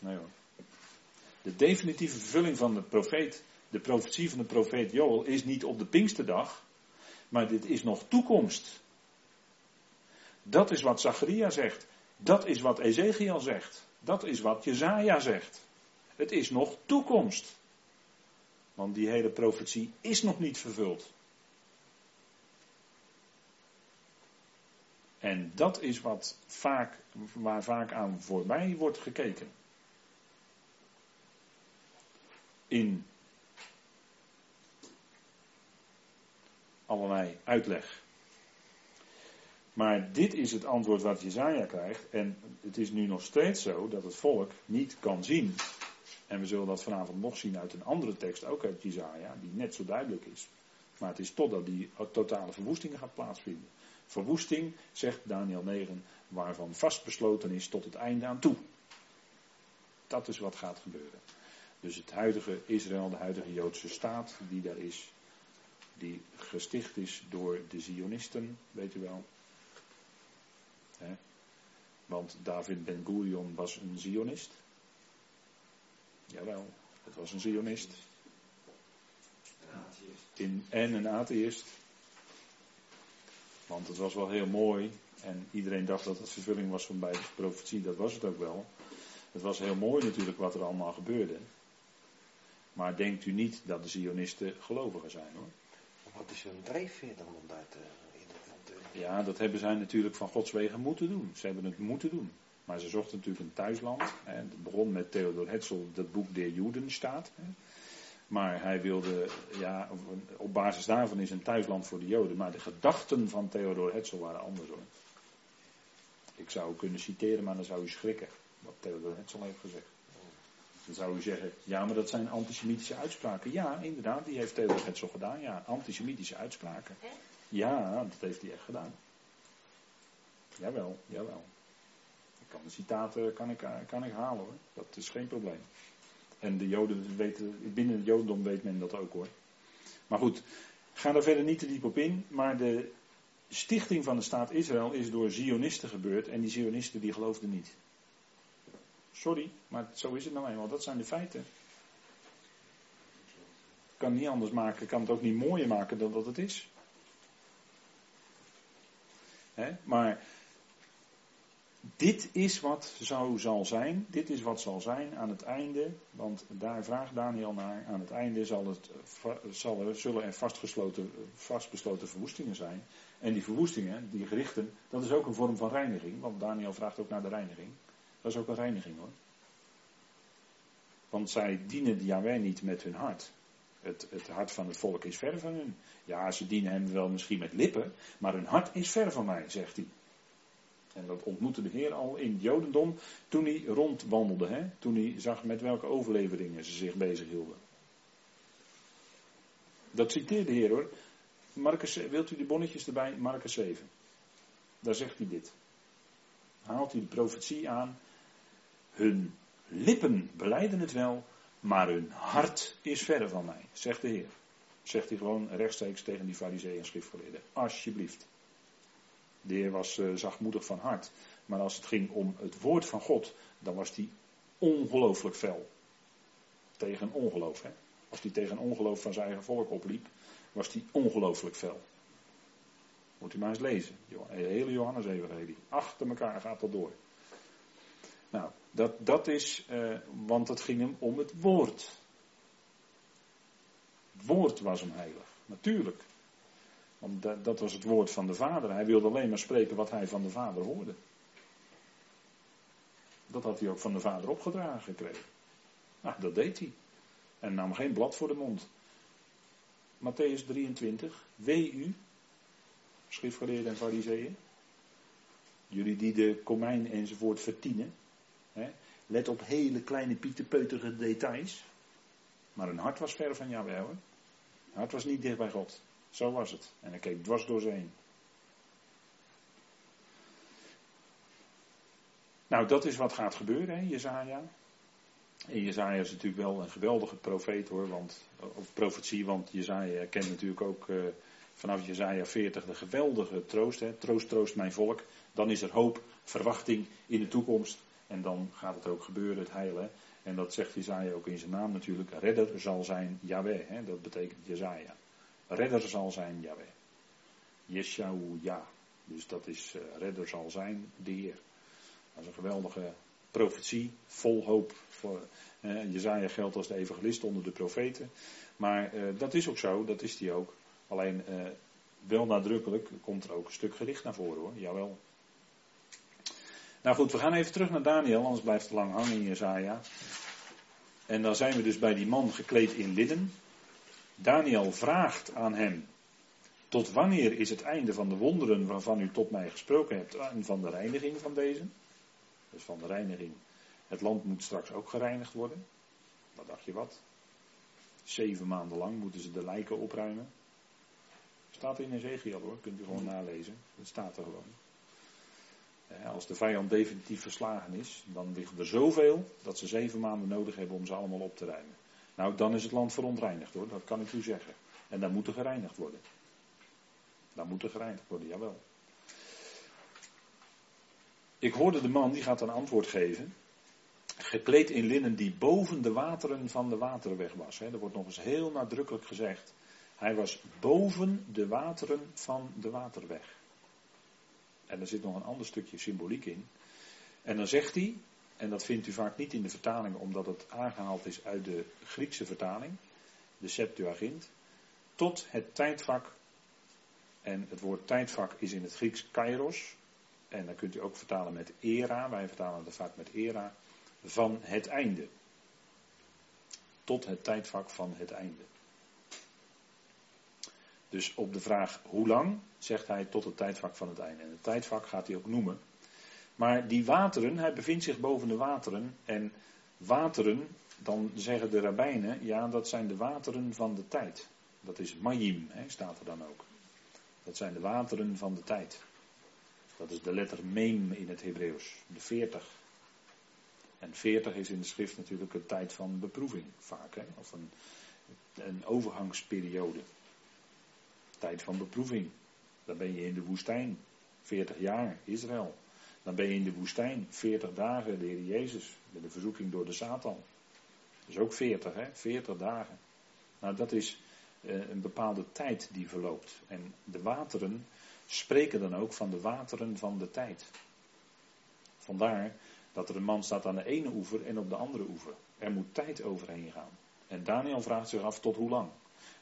Nee hoor. De definitieve vervulling van de profeet, de profetie van de profeet Joel is niet op de Pinksterdag, maar dit is nog toekomst. Dat is wat Zacharia zegt. Dat is wat Ezekiel zegt. Dat is wat Jezaja zegt. Het is nog toekomst. Want die hele profetie is nog niet vervuld. En dat is wat vaak, waar vaak aan voorbij wordt gekeken. In allerlei uitleg. Maar dit is het antwoord wat Jezaja krijgt. En het is nu nog steeds zo dat het volk niet kan zien. En we zullen dat vanavond nog zien uit een andere tekst, ook uit Jezaja, die net zo duidelijk is. Maar het is totdat die totale verwoesting gaat plaatsvinden. Verwoesting, zegt Daniel 9, waarvan vastbesloten is tot het einde aan toe. Dat is wat gaat gebeuren. Dus het huidige Israël, de huidige Joodse staat die daar is, die gesticht is door de Zionisten, weet u wel. Want David Ben Gurion was een Zionist. Jawel, het was een Zionist. In, en een atheïst. Want het was wel heel mooi. En iedereen dacht dat het vervulling was van Bijbelse profetie. Dat was het ook wel. Het was heel mooi natuurlijk wat er allemaal gebeurde. Maar denkt u niet dat de Zionisten gelovigen zijn hoor. Wat is hun drijfveer dan om daar te, Ja, dat hebben zij natuurlijk van Gods wegen moeten doen. Ze hebben het moeten doen. Maar ze zochten natuurlijk een thuisland. Het begon met Theodor Hetzel, dat boek Der Juden staat. Hè. Maar hij wilde, ja, op basis daarvan is een thuisland voor de Joden. Maar de gedachten van Theodor Hetzel waren anders hoor. Ik zou kunnen citeren, maar dan zou u schrikken. Wat Theodor Hetzel heeft gezegd. Dan zou u zeggen, ja, maar dat zijn antisemitische uitspraken. Ja, inderdaad, die heeft Theodor Hetzel gedaan. Ja, antisemitische uitspraken. Ja, dat heeft hij echt gedaan. Jawel, jawel. Kan de citaten kan ik, kan ik halen hoor. Dat is geen probleem. En de Joden weten, binnen het Jodendom weet men dat ook hoor. Maar goed, ga daar verder niet te diep op in. Maar de stichting van de staat Israël is door Zionisten gebeurd. En die Zionisten die geloofden niet. Sorry, maar zo is het nou eenmaal. Dat zijn de feiten. Ik kan het niet anders maken, kan het ook niet mooier maken dan dat het is. Maar Dit is wat zo zal zijn, dit is wat zal zijn aan het einde, want daar vraagt Daniel naar, aan het einde zal het, zal zullen er vastgesloten, vastbesloten verwoestingen zijn. En die verwoestingen, die gerichten, dat is ook een vorm van reiniging, want Daniel vraagt ook naar de reiniging. Dat is ook een reiniging hoor. Want zij dienen Yahweh niet met hun hart. Het, het, hart van het volk is ver van hun. Ja, ze dienen hem wel misschien met lippen, maar hun hart is ver van mij, zegt hij. En dat ontmoette de Heer al in het Jodendom toen hij rondwandelde. Hè? Toen hij zag met welke overleveringen ze zich bezighielden. Dat citeert de Heer hoor. Marcus, wilt u de bonnetjes erbij? Marcus 7. Daar zegt hij dit. Haalt hij de profetie aan. Hun lippen beleiden het wel, maar hun hart is verre van mij, zegt de Heer. Zegt hij gewoon rechtstreeks tegen die fariseeën en schriftgeleerden. Alsjeblieft. De Heer was uh, zachtmoedig van hart. Maar als het ging om het woord van God, dan was hij ongelooflijk fel. Tegen ongeloof. Hè? Als hij tegen ongeloof van zijn eigen volk opliep, was hij ongelooflijk fel. Moet u maar eens lezen. De hele Johannes Evangelie. Achter elkaar gaat dat door. Nou, dat, dat is, uh, want het ging hem om het woord. Het woord was hem heilig. Natuurlijk. Want dat, dat was het woord van de Vader. Hij wilde alleen maar spreken wat hij van de Vader hoorde. Dat had hij ook van de Vader opgedragen gekregen. Nou, dat deed hij. En nam geen blad voor de mond. Matthäus 23. Wee u, schriftgeleerden en fariseeën. Jullie die de komijn enzovoort vertienen. Hè? Let op hele kleine pieterpeutige details. Maar hun hart was ver van Jawel. Hun hart was niet dicht bij God. Zo was het. En hij keek dwars door ze heen. Nou, dat is wat gaat gebeuren, hè, Jezaja. En Jezaja is natuurlijk wel een geweldige profeet hoor, want, of profetie, want Jezaja kent natuurlijk ook uh, vanaf Jezaja 40 de geweldige troost. Hè. Troost, troost mijn volk. Dan is er hoop, verwachting in de toekomst. En dan gaat het ook gebeuren, het heilen. En dat zegt Jezaja ook in zijn naam natuurlijk. Redder zal zijn Yahweh, hè. dat betekent Jezaja. Redder zal zijn Yahweh. ja. Dus dat is uh, redder zal zijn de Heer. Dat is een geweldige profetie, vol hoop. Voor, uh, Jezaja geldt als de evangelist onder de profeten. Maar uh, dat is ook zo, dat is die ook. Alleen wel nadrukkelijk komt er ook een stuk gericht naar voren hoor, jawel. Nou goed, we gaan even terug naar Daniel, anders blijft het lang hangen in Jezaja. En dan zijn we dus bij die man gekleed in linnen. Daniel vraagt aan hem: Tot wanneer is het einde van de wonderen waarvan u tot mij gesproken hebt en van de reiniging van deze? Dus van de reiniging. Het land moet straks ook gereinigd worden. Wat dacht je wat? Zeven maanden lang moeten ze de lijken opruimen. Staat in Ezekiel hoor, kunt u gewoon nalezen. Het staat er gewoon. Als de vijand definitief verslagen is, dan liggen er zoveel dat ze zeven maanden nodig hebben om ze allemaal op te ruimen. Nou, dan is het land verontreinigd hoor, dat kan ik u zeggen. En dan moet er gereinigd worden. Dan moet er gereinigd worden, jawel. Ik hoorde de man, die gaat een antwoord geven. Gekleed in linnen die boven de wateren van de waterweg was. Er wordt nog eens heel nadrukkelijk gezegd. Hij was boven de wateren van de waterweg. En er zit nog een ander stukje symboliek in. En dan zegt hij, en dat vindt u vaak niet in de vertaling omdat het aangehaald is uit de Griekse vertaling, de Septuagint, tot het tijdvak. En het woord tijdvak is in het Grieks kairos. En dan kunt u ook vertalen met era, wij vertalen het vaak met era, van het einde. Tot het tijdvak van het einde. Dus op de vraag hoe lang, zegt hij tot het tijdvak van het einde. En het tijdvak gaat hij ook noemen. Maar die wateren, hij bevindt zich boven de wateren. En wateren, dan zeggen de rabbijnen, ja, dat zijn de wateren van de tijd. Dat is Mayim, staat er dan ook. Dat zijn de wateren van de tijd. Dat is de letter Meem in het Hebreeuws, de 40. En 40 is in de schrift natuurlijk een tijd van beproeving, vaak, of een, een overgangsperiode. Tijd van beproeving. Dan ben je in de woestijn, 40 jaar, Israël. Dan ben je in de woestijn, 40 dagen, de Heer Jezus, met de verzoeking door de Satan. Dat is ook 40, hè? 40 dagen. Nou, dat is uh, een bepaalde tijd die verloopt. En de wateren spreken dan ook van de wateren van de tijd. Vandaar dat er een man staat aan de ene oever en op de andere oever. Er moet tijd overheen gaan. En Daniel vraagt zich af tot hoe lang.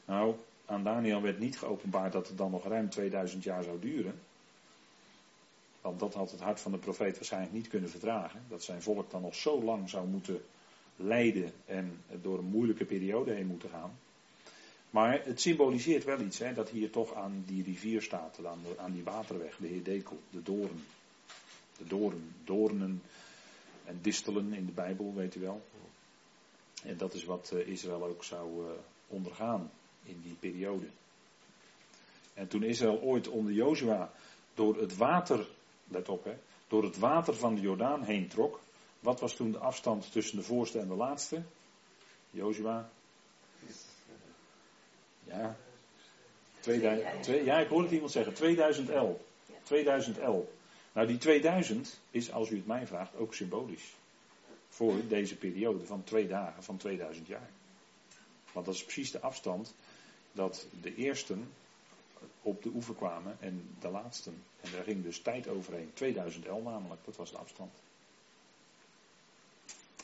Nou, aan Daniel werd niet geopenbaard dat het dan nog ruim 2000 jaar zou duren. Want dat had het hart van de profeet waarschijnlijk niet kunnen verdragen. Dat zijn volk dan nog zo lang zou moeten lijden en door een moeilijke periode heen moeten gaan. Maar het symboliseert wel iets, hè, dat hier toch aan die rivier staat, aan, de, aan die waterweg, de Heerdekel, de doorn. De doorn, doornen en distelen in de Bijbel, weet u wel. En dat is wat eh, Israël ook zou eh, ondergaan in die periode. En toen Israël ooit onder Jozua door het water, let op hè, door het water van de Jordaan heen trok. Wat was toen de afstand tussen de voorste en de laatste? Jozua? Ja. 2000, ja, ik hoorde iemand zeggen 2011. 2011. Nou, die 2000 is, als u het mij vraagt, ook symbolisch. Voor deze periode van twee dagen van 2000 jaar. Want dat is precies de afstand dat de eersten op de oever kwamen en de laatsten. En daar ging dus tijd overheen. 2011 namelijk, dat was de afstand.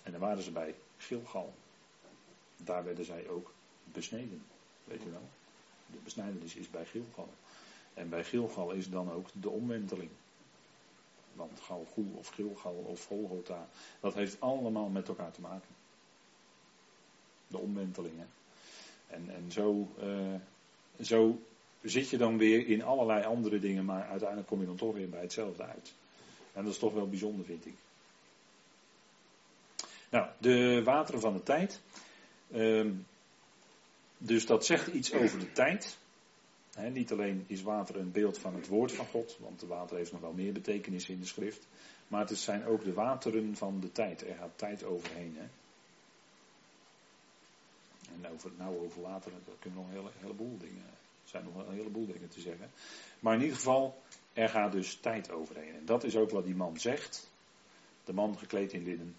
En dan waren ze bij Gilgal. Daar werden zij ook besneden. Weet je wel? De besnijdenis is bij Gilgal. En bij Gilgal is dan ook de omwenteling. Want Galgoe of Gilgal of Golgotha, dat heeft allemaal met elkaar te maken. De omwentelingen. En, en zo, uh, zo zit je dan weer in allerlei andere dingen, maar uiteindelijk kom je dan toch weer bij hetzelfde uit. En dat is toch wel bijzonder, vind ik. Nou, de wateren van de tijd. Uh, dus dat zegt iets over de tijd. niet alleen is water een beeld van het woord van God, want de water heeft nog wel meer betekenis in de schrift. Maar het zijn ook de wateren van de tijd. Er gaat tijd overheen. En over, nou over water, kunnen nog een hele, heleboel dingen. Zijn nog een heleboel dingen te zeggen. Maar in ieder geval, er gaat dus tijd overheen. En dat is ook wat die man zegt. De man gekleed in linnen.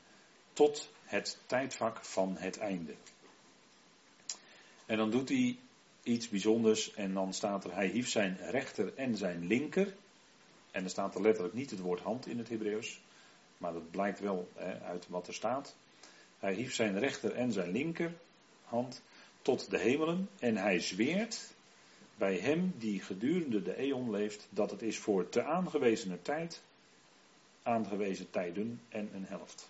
Tot het tijdvak van het einde. En dan doet hij iets bijzonders en dan staat er, hij hief zijn rechter en zijn linker. En er staat er letterlijk niet het woord hand in het Hebreeuws, maar dat blijkt wel hè, uit wat er staat. Hij hief zijn rechter en zijn linkerhand tot de hemelen en hij zweert bij hem die gedurende de eon leeft dat het is voor te aangewezene tijd, aangewezen tijden en een helft.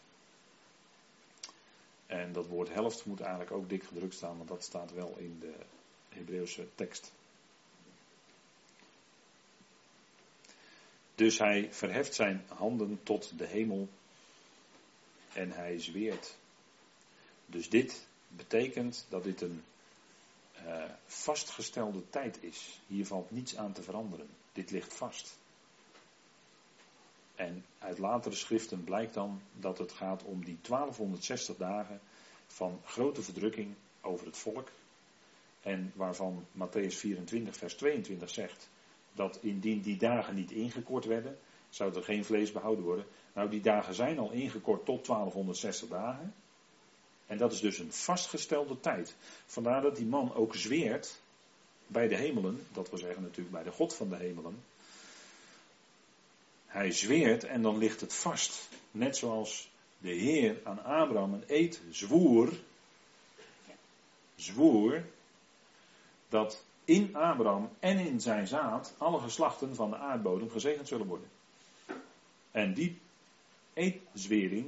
En dat woord helft moet eigenlijk ook dik gedrukt staan, want dat staat wel in de Hebreeuwse tekst. Dus hij verheft zijn handen tot de hemel en hij zweert. Dus dit betekent dat dit een uh, vastgestelde tijd is. Hier valt niets aan te veranderen. Dit ligt vast. En uit latere schriften blijkt dan dat het gaat om die 1260 dagen van grote verdrukking over het volk. En waarvan Matthäus 24, vers 22 zegt dat indien die dagen niet ingekort werden, zou er geen vlees behouden worden. Nou, die dagen zijn al ingekort tot 1260 dagen. En dat is dus een vastgestelde tijd. Vandaar dat die man ook zweert bij de hemelen, dat wil zeggen natuurlijk bij de God van de hemelen, hij zweert en dan ligt het vast. Net zoals de Heer aan Abraham een eed zwoer. Zwoer. Dat in Abraham en in zijn zaad alle geslachten van de aardbodem gezegend zullen worden. En die eedzwering,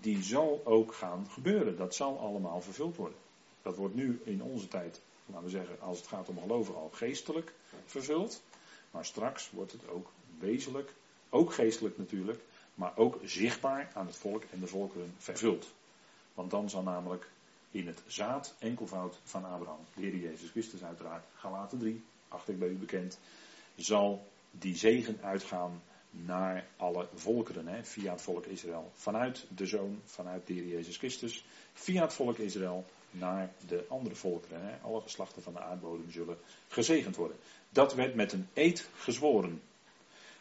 die zal ook gaan gebeuren. Dat zal allemaal vervuld worden. Dat wordt nu in onze tijd, laten we zeggen, als het gaat om geloven, al geestelijk vervuld. Maar straks wordt het ook wezenlijk, ook geestelijk natuurlijk, maar ook zichtbaar aan het volk en de volkeren vervuld. Want dan zal namelijk in het zaad enkelvoud van Abraham, de Heer Jezus Christus uiteraard, Galaten 3, achter ik bij u bekend, zal die zegen uitgaan naar alle volkeren, hè, via het volk Israël. Vanuit de Zoon, vanuit de Jezus Christus, via het volk Israël naar de andere volkeren. Hè. Alle geslachten van de aardbodem zullen gezegend worden. Dat werd met een eed gezworen.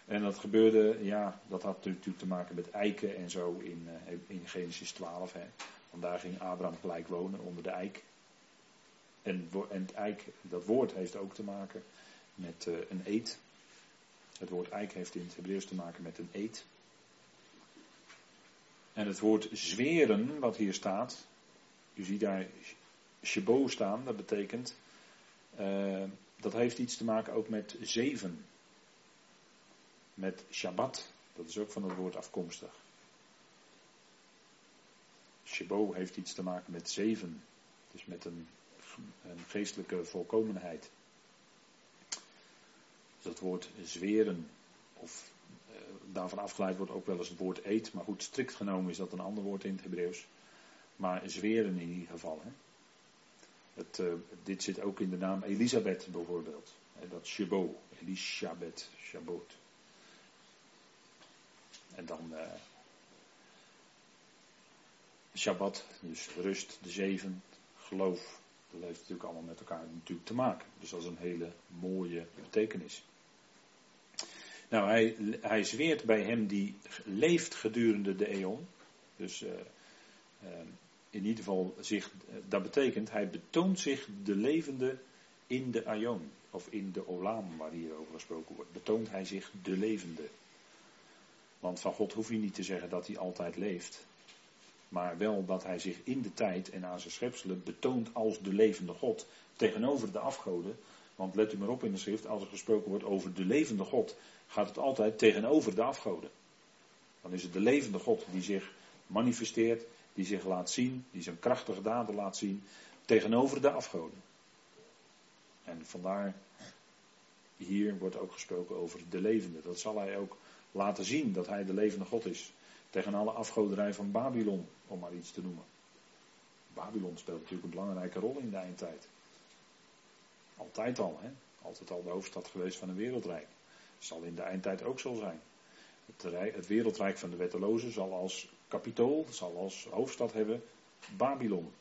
En dat gebeurde, ja, dat had natuurlijk te maken met eiken en zo in, uh, in Genesis 12. Hè. Want daar ging Abraham gelijk wonen onder de eik. En, en het eik, dat woord heeft ook te maken met uh, een eed. Het woord eik heeft in het Hebreeuws te maken met een eed. En het woord zweren, wat hier staat, u ziet daar Shebo staan, dat betekent, uh, dat heeft iets te maken ook met zeven. Met Shabbat, dat is ook van het woord afkomstig. Shebo heeft iets te maken met zeven, dus met een, een geestelijke volkomenheid. Dat woord zweren, of uh, daarvan afgeleid wordt ook wel eens het woord eet, maar goed, strikt genomen is dat een ander woord in het Hebreeuws. Maar zweren in ieder geval. Hè. Het, uh, dit zit ook in de naam Elisabeth bijvoorbeeld. Hè, dat Shabo, Elisabeth, Shabot. En dan uh, Shabbat, dus rust, de zeven, geloof. Dat heeft natuurlijk allemaal met elkaar natuurlijk te maken. Dus dat is een hele mooie betekenis. Nou, hij, hij zweert bij hem die leeft gedurende de eon. Dus uh, uh, in ieder geval zich, dat betekent, hij betoont zich de levende in de aion. Of in de olam waar hier over gesproken wordt. Betoont hij zich de levende. Want van God hoef je niet te zeggen dat hij altijd leeft. Maar wel dat hij zich in de tijd en aan zijn schepselen betoont als de levende God. Tegenover de afgoden. Want let u maar op in de schrift, als er gesproken wordt over de levende God, gaat het altijd tegenover de afgoden. Dan is het de levende God die zich manifesteert, die zich laat zien, die zijn krachtige daden laat zien, tegenover de afgoden. En vandaar, hier wordt ook gesproken over de levende. Dat zal hij ook laten zien, dat hij de levende God is. Tegen alle afgoderij van Babylon, om maar iets te noemen. Babylon speelt natuurlijk een belangrijke rol in de eindtijd. Altijd al, hè? Altijd al de hoofdstad geweest van een wereldrijk. Zal in de eindtijd ook zo zijn. Het, het wereldrijk van de wettelozen zal als kapitool, zal als hoofdstad hebben Babylon.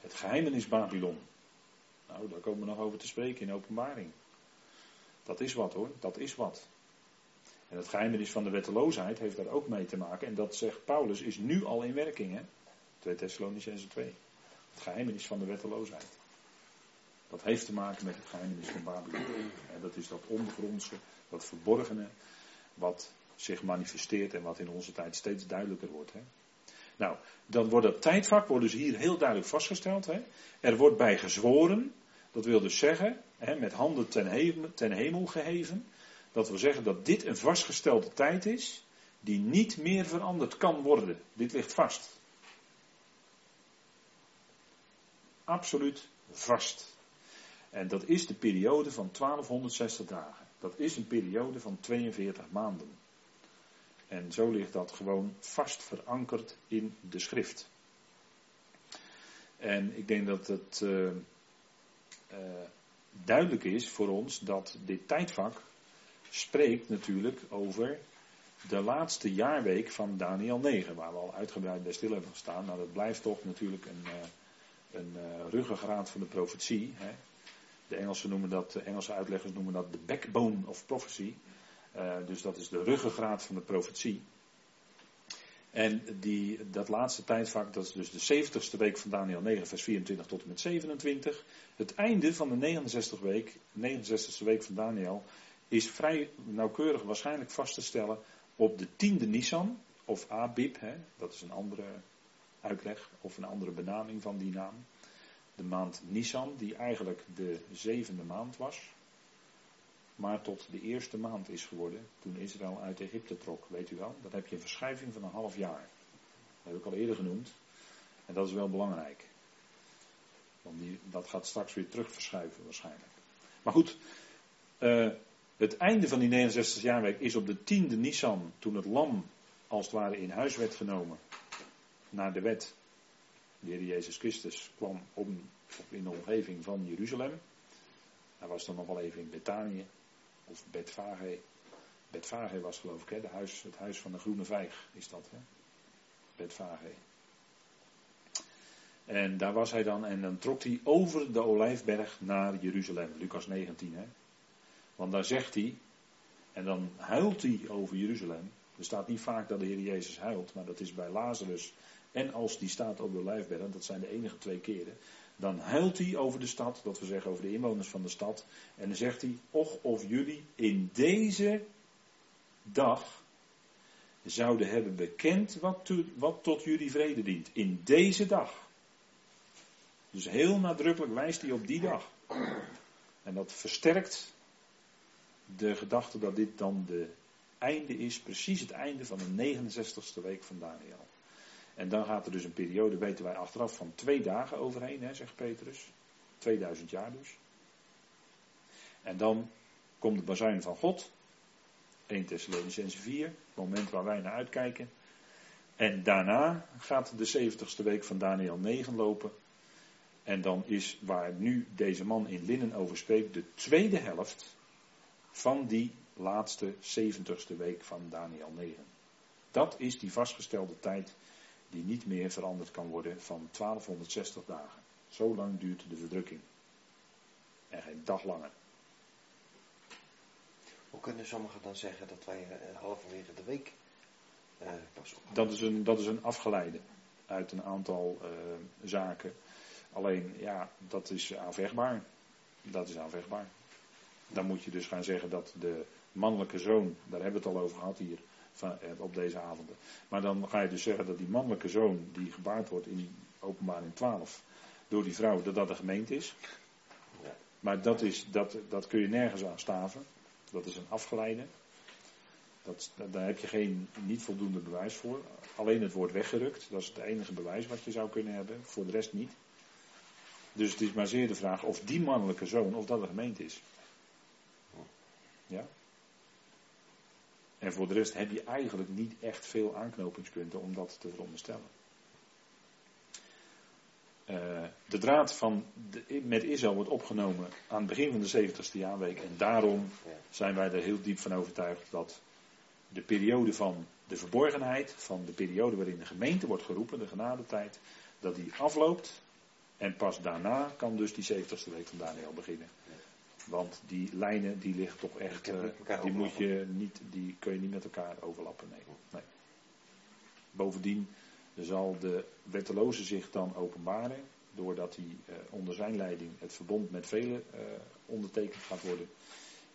Het geheimenis Babylon. Nou, daar komen we nog over te spreken in openbaring. Dat is wat hoor, dat is wat. En het geheimenis van de wetteloosheid heeft daar ook mee te maken. En dat zegt Paulus, is nu al in werking. Hè? 2 Thessalonicense 2. Het geheimenis van de wetteloosheid. Dat heeft te maken met het geheimenis van Babylon. En dat is dat ondergrondse, dat verborgene, wat zich manifesteert en wat in onze tijd steeds duidelijker wordt. Hè? Nou, dan wordt dat tijdvak wordt dus hier heel duidelijk vastgesteld. Hè? Er wordt bij gezworen, dat wil dus zeggen, hè, met handen ten hemel, ten hemel geheven, dat wil zeggen dat dit een vastgestelde tijd is, die niet meer veranderd kan worden. Dit ligt vast. Absoluut vast. En dat is de periode van 1260 dagen. Dat is een periode van 42 maanden. En zo ligt dat gewoon vast verankerd in de schrift. En ik denk dat het uh, uh, duidelijk is voor ons dat dit tijdvak spreekt natuurlijk over de laatste jaarweek van Daniel 9, waar we al uitgebreid bij stil hebben gestaan. Nou, dat blijft toch natuurlijk een, uh, een ruggengraat van de profetie. Hè. De Engelsen noemen dat, de Engelse uitleggers noemen dat de backbone of prophecy. Uh, dus dat is de ruggengraat van de profetie. En die, dat laatste tijdvak, dat is dus de 70ste week van Daniel 9, vers 24 tot en met 27. Het einde van de 69 week, 69ste week van Daniel, is vrij nauwkeurig waarschijnlijk vast te stellen op de tiende Nisan, of Abib, hè, dat is een andere uitleg, of een andere benaming van die naam. De maand Nisan, die eigenlijk de zevende maand was maar tot de eerste maand is geworden toen Israël uit Egypte trok. Weet u wel? Dan heb je een verschuiving van een half jaar. Dat heb ik al eerder genoemd. En dat is wel belangrijk. Want die, dat gaat straks weer terug verschuiven waarschijnlijk. Maar goed, uh, het einde van die 69 jaarweek is op de tiende Nisan, toen het lam als het ware in huis werd genomen, naar de wet. De Heer Jezus Christus kwam om, in de omgeving van Jeruzalem. Hij was dan nog wel even in Betanië. Of Betvage. Betvage was geloof ik, hè? Huis, het huis van de groene vijg is dat. Hè? Betvage. En daar was hij dan en dan trok hij over de olijfberg naar Jeruzalem. Lucas 19. Hè? Want daar zegt hij, en dan huilt hij over Jeruzalem. Er staat niet vaak dat de Heer Jezus huilt, maar dat is bij Lazarus. En als die staat op de olijfberg, dat zijn de enige twee keren. Dan huilt hij over de stad, dat we zeggen over de inwoners van de stad. En dan zegt hij, och of jullie in deze dag zouden hebben bekend wat, wat tot jullie vrede dient. In deze dag. Dus heel nadrukkelijk wijst hij op die dag. En dat versterkt de gedachte dat dit dan de einde is, precies het einde van de 69ste week van Daniel. En dan gaat er dus een periode, weten wij achteraf, van twee dagen overheen, hè, zegt Petrus. 2000 jaar dus. En dan komt de bazuin van God. 1 Thessalonicense 4, het moment waar wij naar uitkijken. En daarna gaat de 70ste week van Daniel 9 lopen. En dan is waar nu deze man in linnen over spreekt, de tweede helft van die laatste 70ste week van Daniel 9. Dat is die vastgestelde tijd die niet meer veranderd kan worden van 1260 dagen. Zo lang duurt de verdrukking. En geen dag langer. Hoe kunnen sommigen dan zeggen dat wij uh, halverwege de week uh, pas op? Dat is, een, dat is een afgeleide uit een aantal uh, zaken. Alleen, ja, dat is aanvechtbaar. Dat is aanvechtbaar. Dan moet je dus gaan zeggen dat de mannelijke zoon, daar hebben we het al over gehad hier, van, op deze avonden. Maar dan ga je dus zeggen dat die mannelijke zoon die gebaard wordt in openbaring 12 door die vrouw, dat dat de gemeente is. Maar dat, is, dat, dat kun je nergens aan staven. Dat is een afgeleide. Dat, daar heb je geen, niet voldoende bewijs voor. Alleen het woord weggerukt, dat is het enige bewijs wat je zou kunnen hebben. Voor de rest niet. Dus het is maar zeer de vraag of die mannelijke zoon, of dat de gemeente is. Ja? En voor de rest heb je eigenlijk niet echt veel aanknopingspunten om dat te veronderstellen. Uh, de draad van de, met Israël wordt opgenomen aan het begin van de 70ste jaarweek. En daarom zijn wij er heel diep van overtuigd dat de periode van de verborgenheid, van de periode waarin de gemeente wordt geroepen, de genadetijd, dat die afloopt. En pas daarna kan dus die 70ste week van Daniel beginnen. Want die lijnen die liggen toch echt, uh, die, moet je niet, die kun je niet met elkaar overlappen. Nee. nee. Bovendien zal de wetteloze zich dan openbaren, doordat hij uh, onder zijn leiding het verbond met velen uh, ondertekend gaat worden.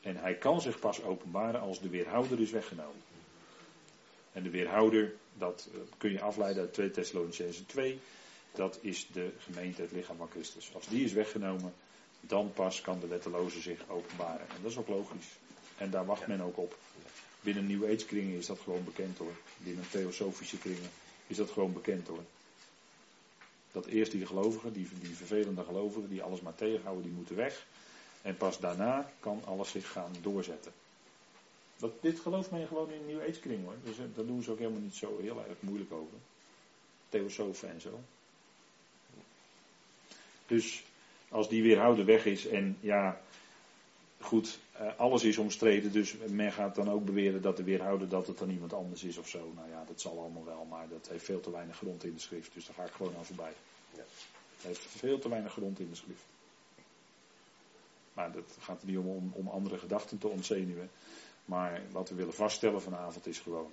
En hij kan zich pas openbaren als de weerhouder is weggenomen. En de weerhouder, dat uh, kun je afleiden uit 2 Thessalonicenzen 2, dat is de gemeente, het lichaam van Christus. Als die is weggenomen, dan pas kan de wetteloze zich openbaren. En dat is ook logisch. En daar wacht men ook op. Binnen New Age kringen is dat gewoon bekend hoor. Binnen theosofische kringen is dat gewoon bekend hoor. Dat eerst die gelovigen, die, die vervelende gelovigen, die alles maar tegenhouden, die moeten weg. En pas daarna kan alles zich gaan doorzetten. Dat, dit gelooft men gewoon in een New Age kring hoor. Dus eh, daar doen ze ook helemaal niet zo heel erg moeilijk over. Theosofen en zo. Dus als die weerhouden weg is en ja, goed, eh, alles is omstreden, dus men gaat dan ook beweren dat de weerhouder dat het dan iemand anders is of zo. Nou ja, dat zal allemaal wel, maar dat heeft veel te weinig grond in de schrift, dus daar ga ik gewoon aan voorbij. Ja. Het heeft veel te weinig grond in de schrift. Maar dat gaat er niet om, om, om andere gedachten te ontzenuwen. Maar wat we willen vaststellen vanavond is gewoon,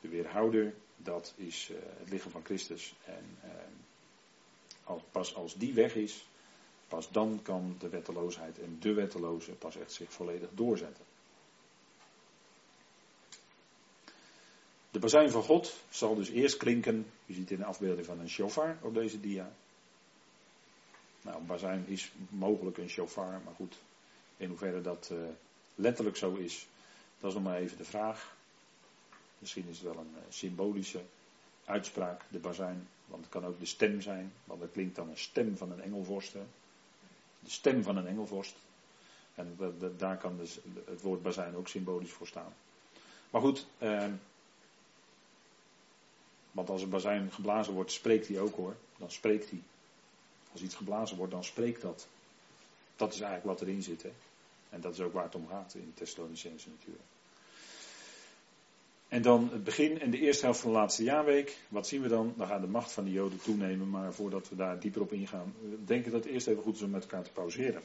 de weerhouder, dat is uh, het lichaam van Christus. En uh, als, pas als die weg is, Pas dan kan de wetteloosheid en de wetteloze pas echt zich volledig doorzetten. De bazuin van God zal dus eerst klinken, u ziet in de afbeelding van een shofar op deze dia. Nou, een bazuin is mogelijk een shofar, maar goed, in hoeverre dat uh, letterlijk zo is, dat is nog maar even de vraag. Misschien is het wel een uh, symbolische uitspraak, de bazuin, want het kan ook de stem zijn, want het klinkt dan een stem van een engelvorst de stem van een engelvorst. En daar kan dus het woord bazijn ook symbolisch voor staan. Maar goed, eh, want als een bazijn geblazen wordt, spreekt hij ook hoor. Dan spreekt hij. Als iets geblazen wordt, dan spreekt dat. Dat is eigenlijk wat erin zit. Hè? En dat is ook waar het om gaat in Thessalonicense natuurlijk. En dan het begin en de eerste helft van de laatste jaarweek. Wat zien we dan? Dan gaat de macht van de Joden toenemen. Maar voordat we daar dieper op ingaan, denk ik dat het eerst even goed is om met elkaar te pauzeren.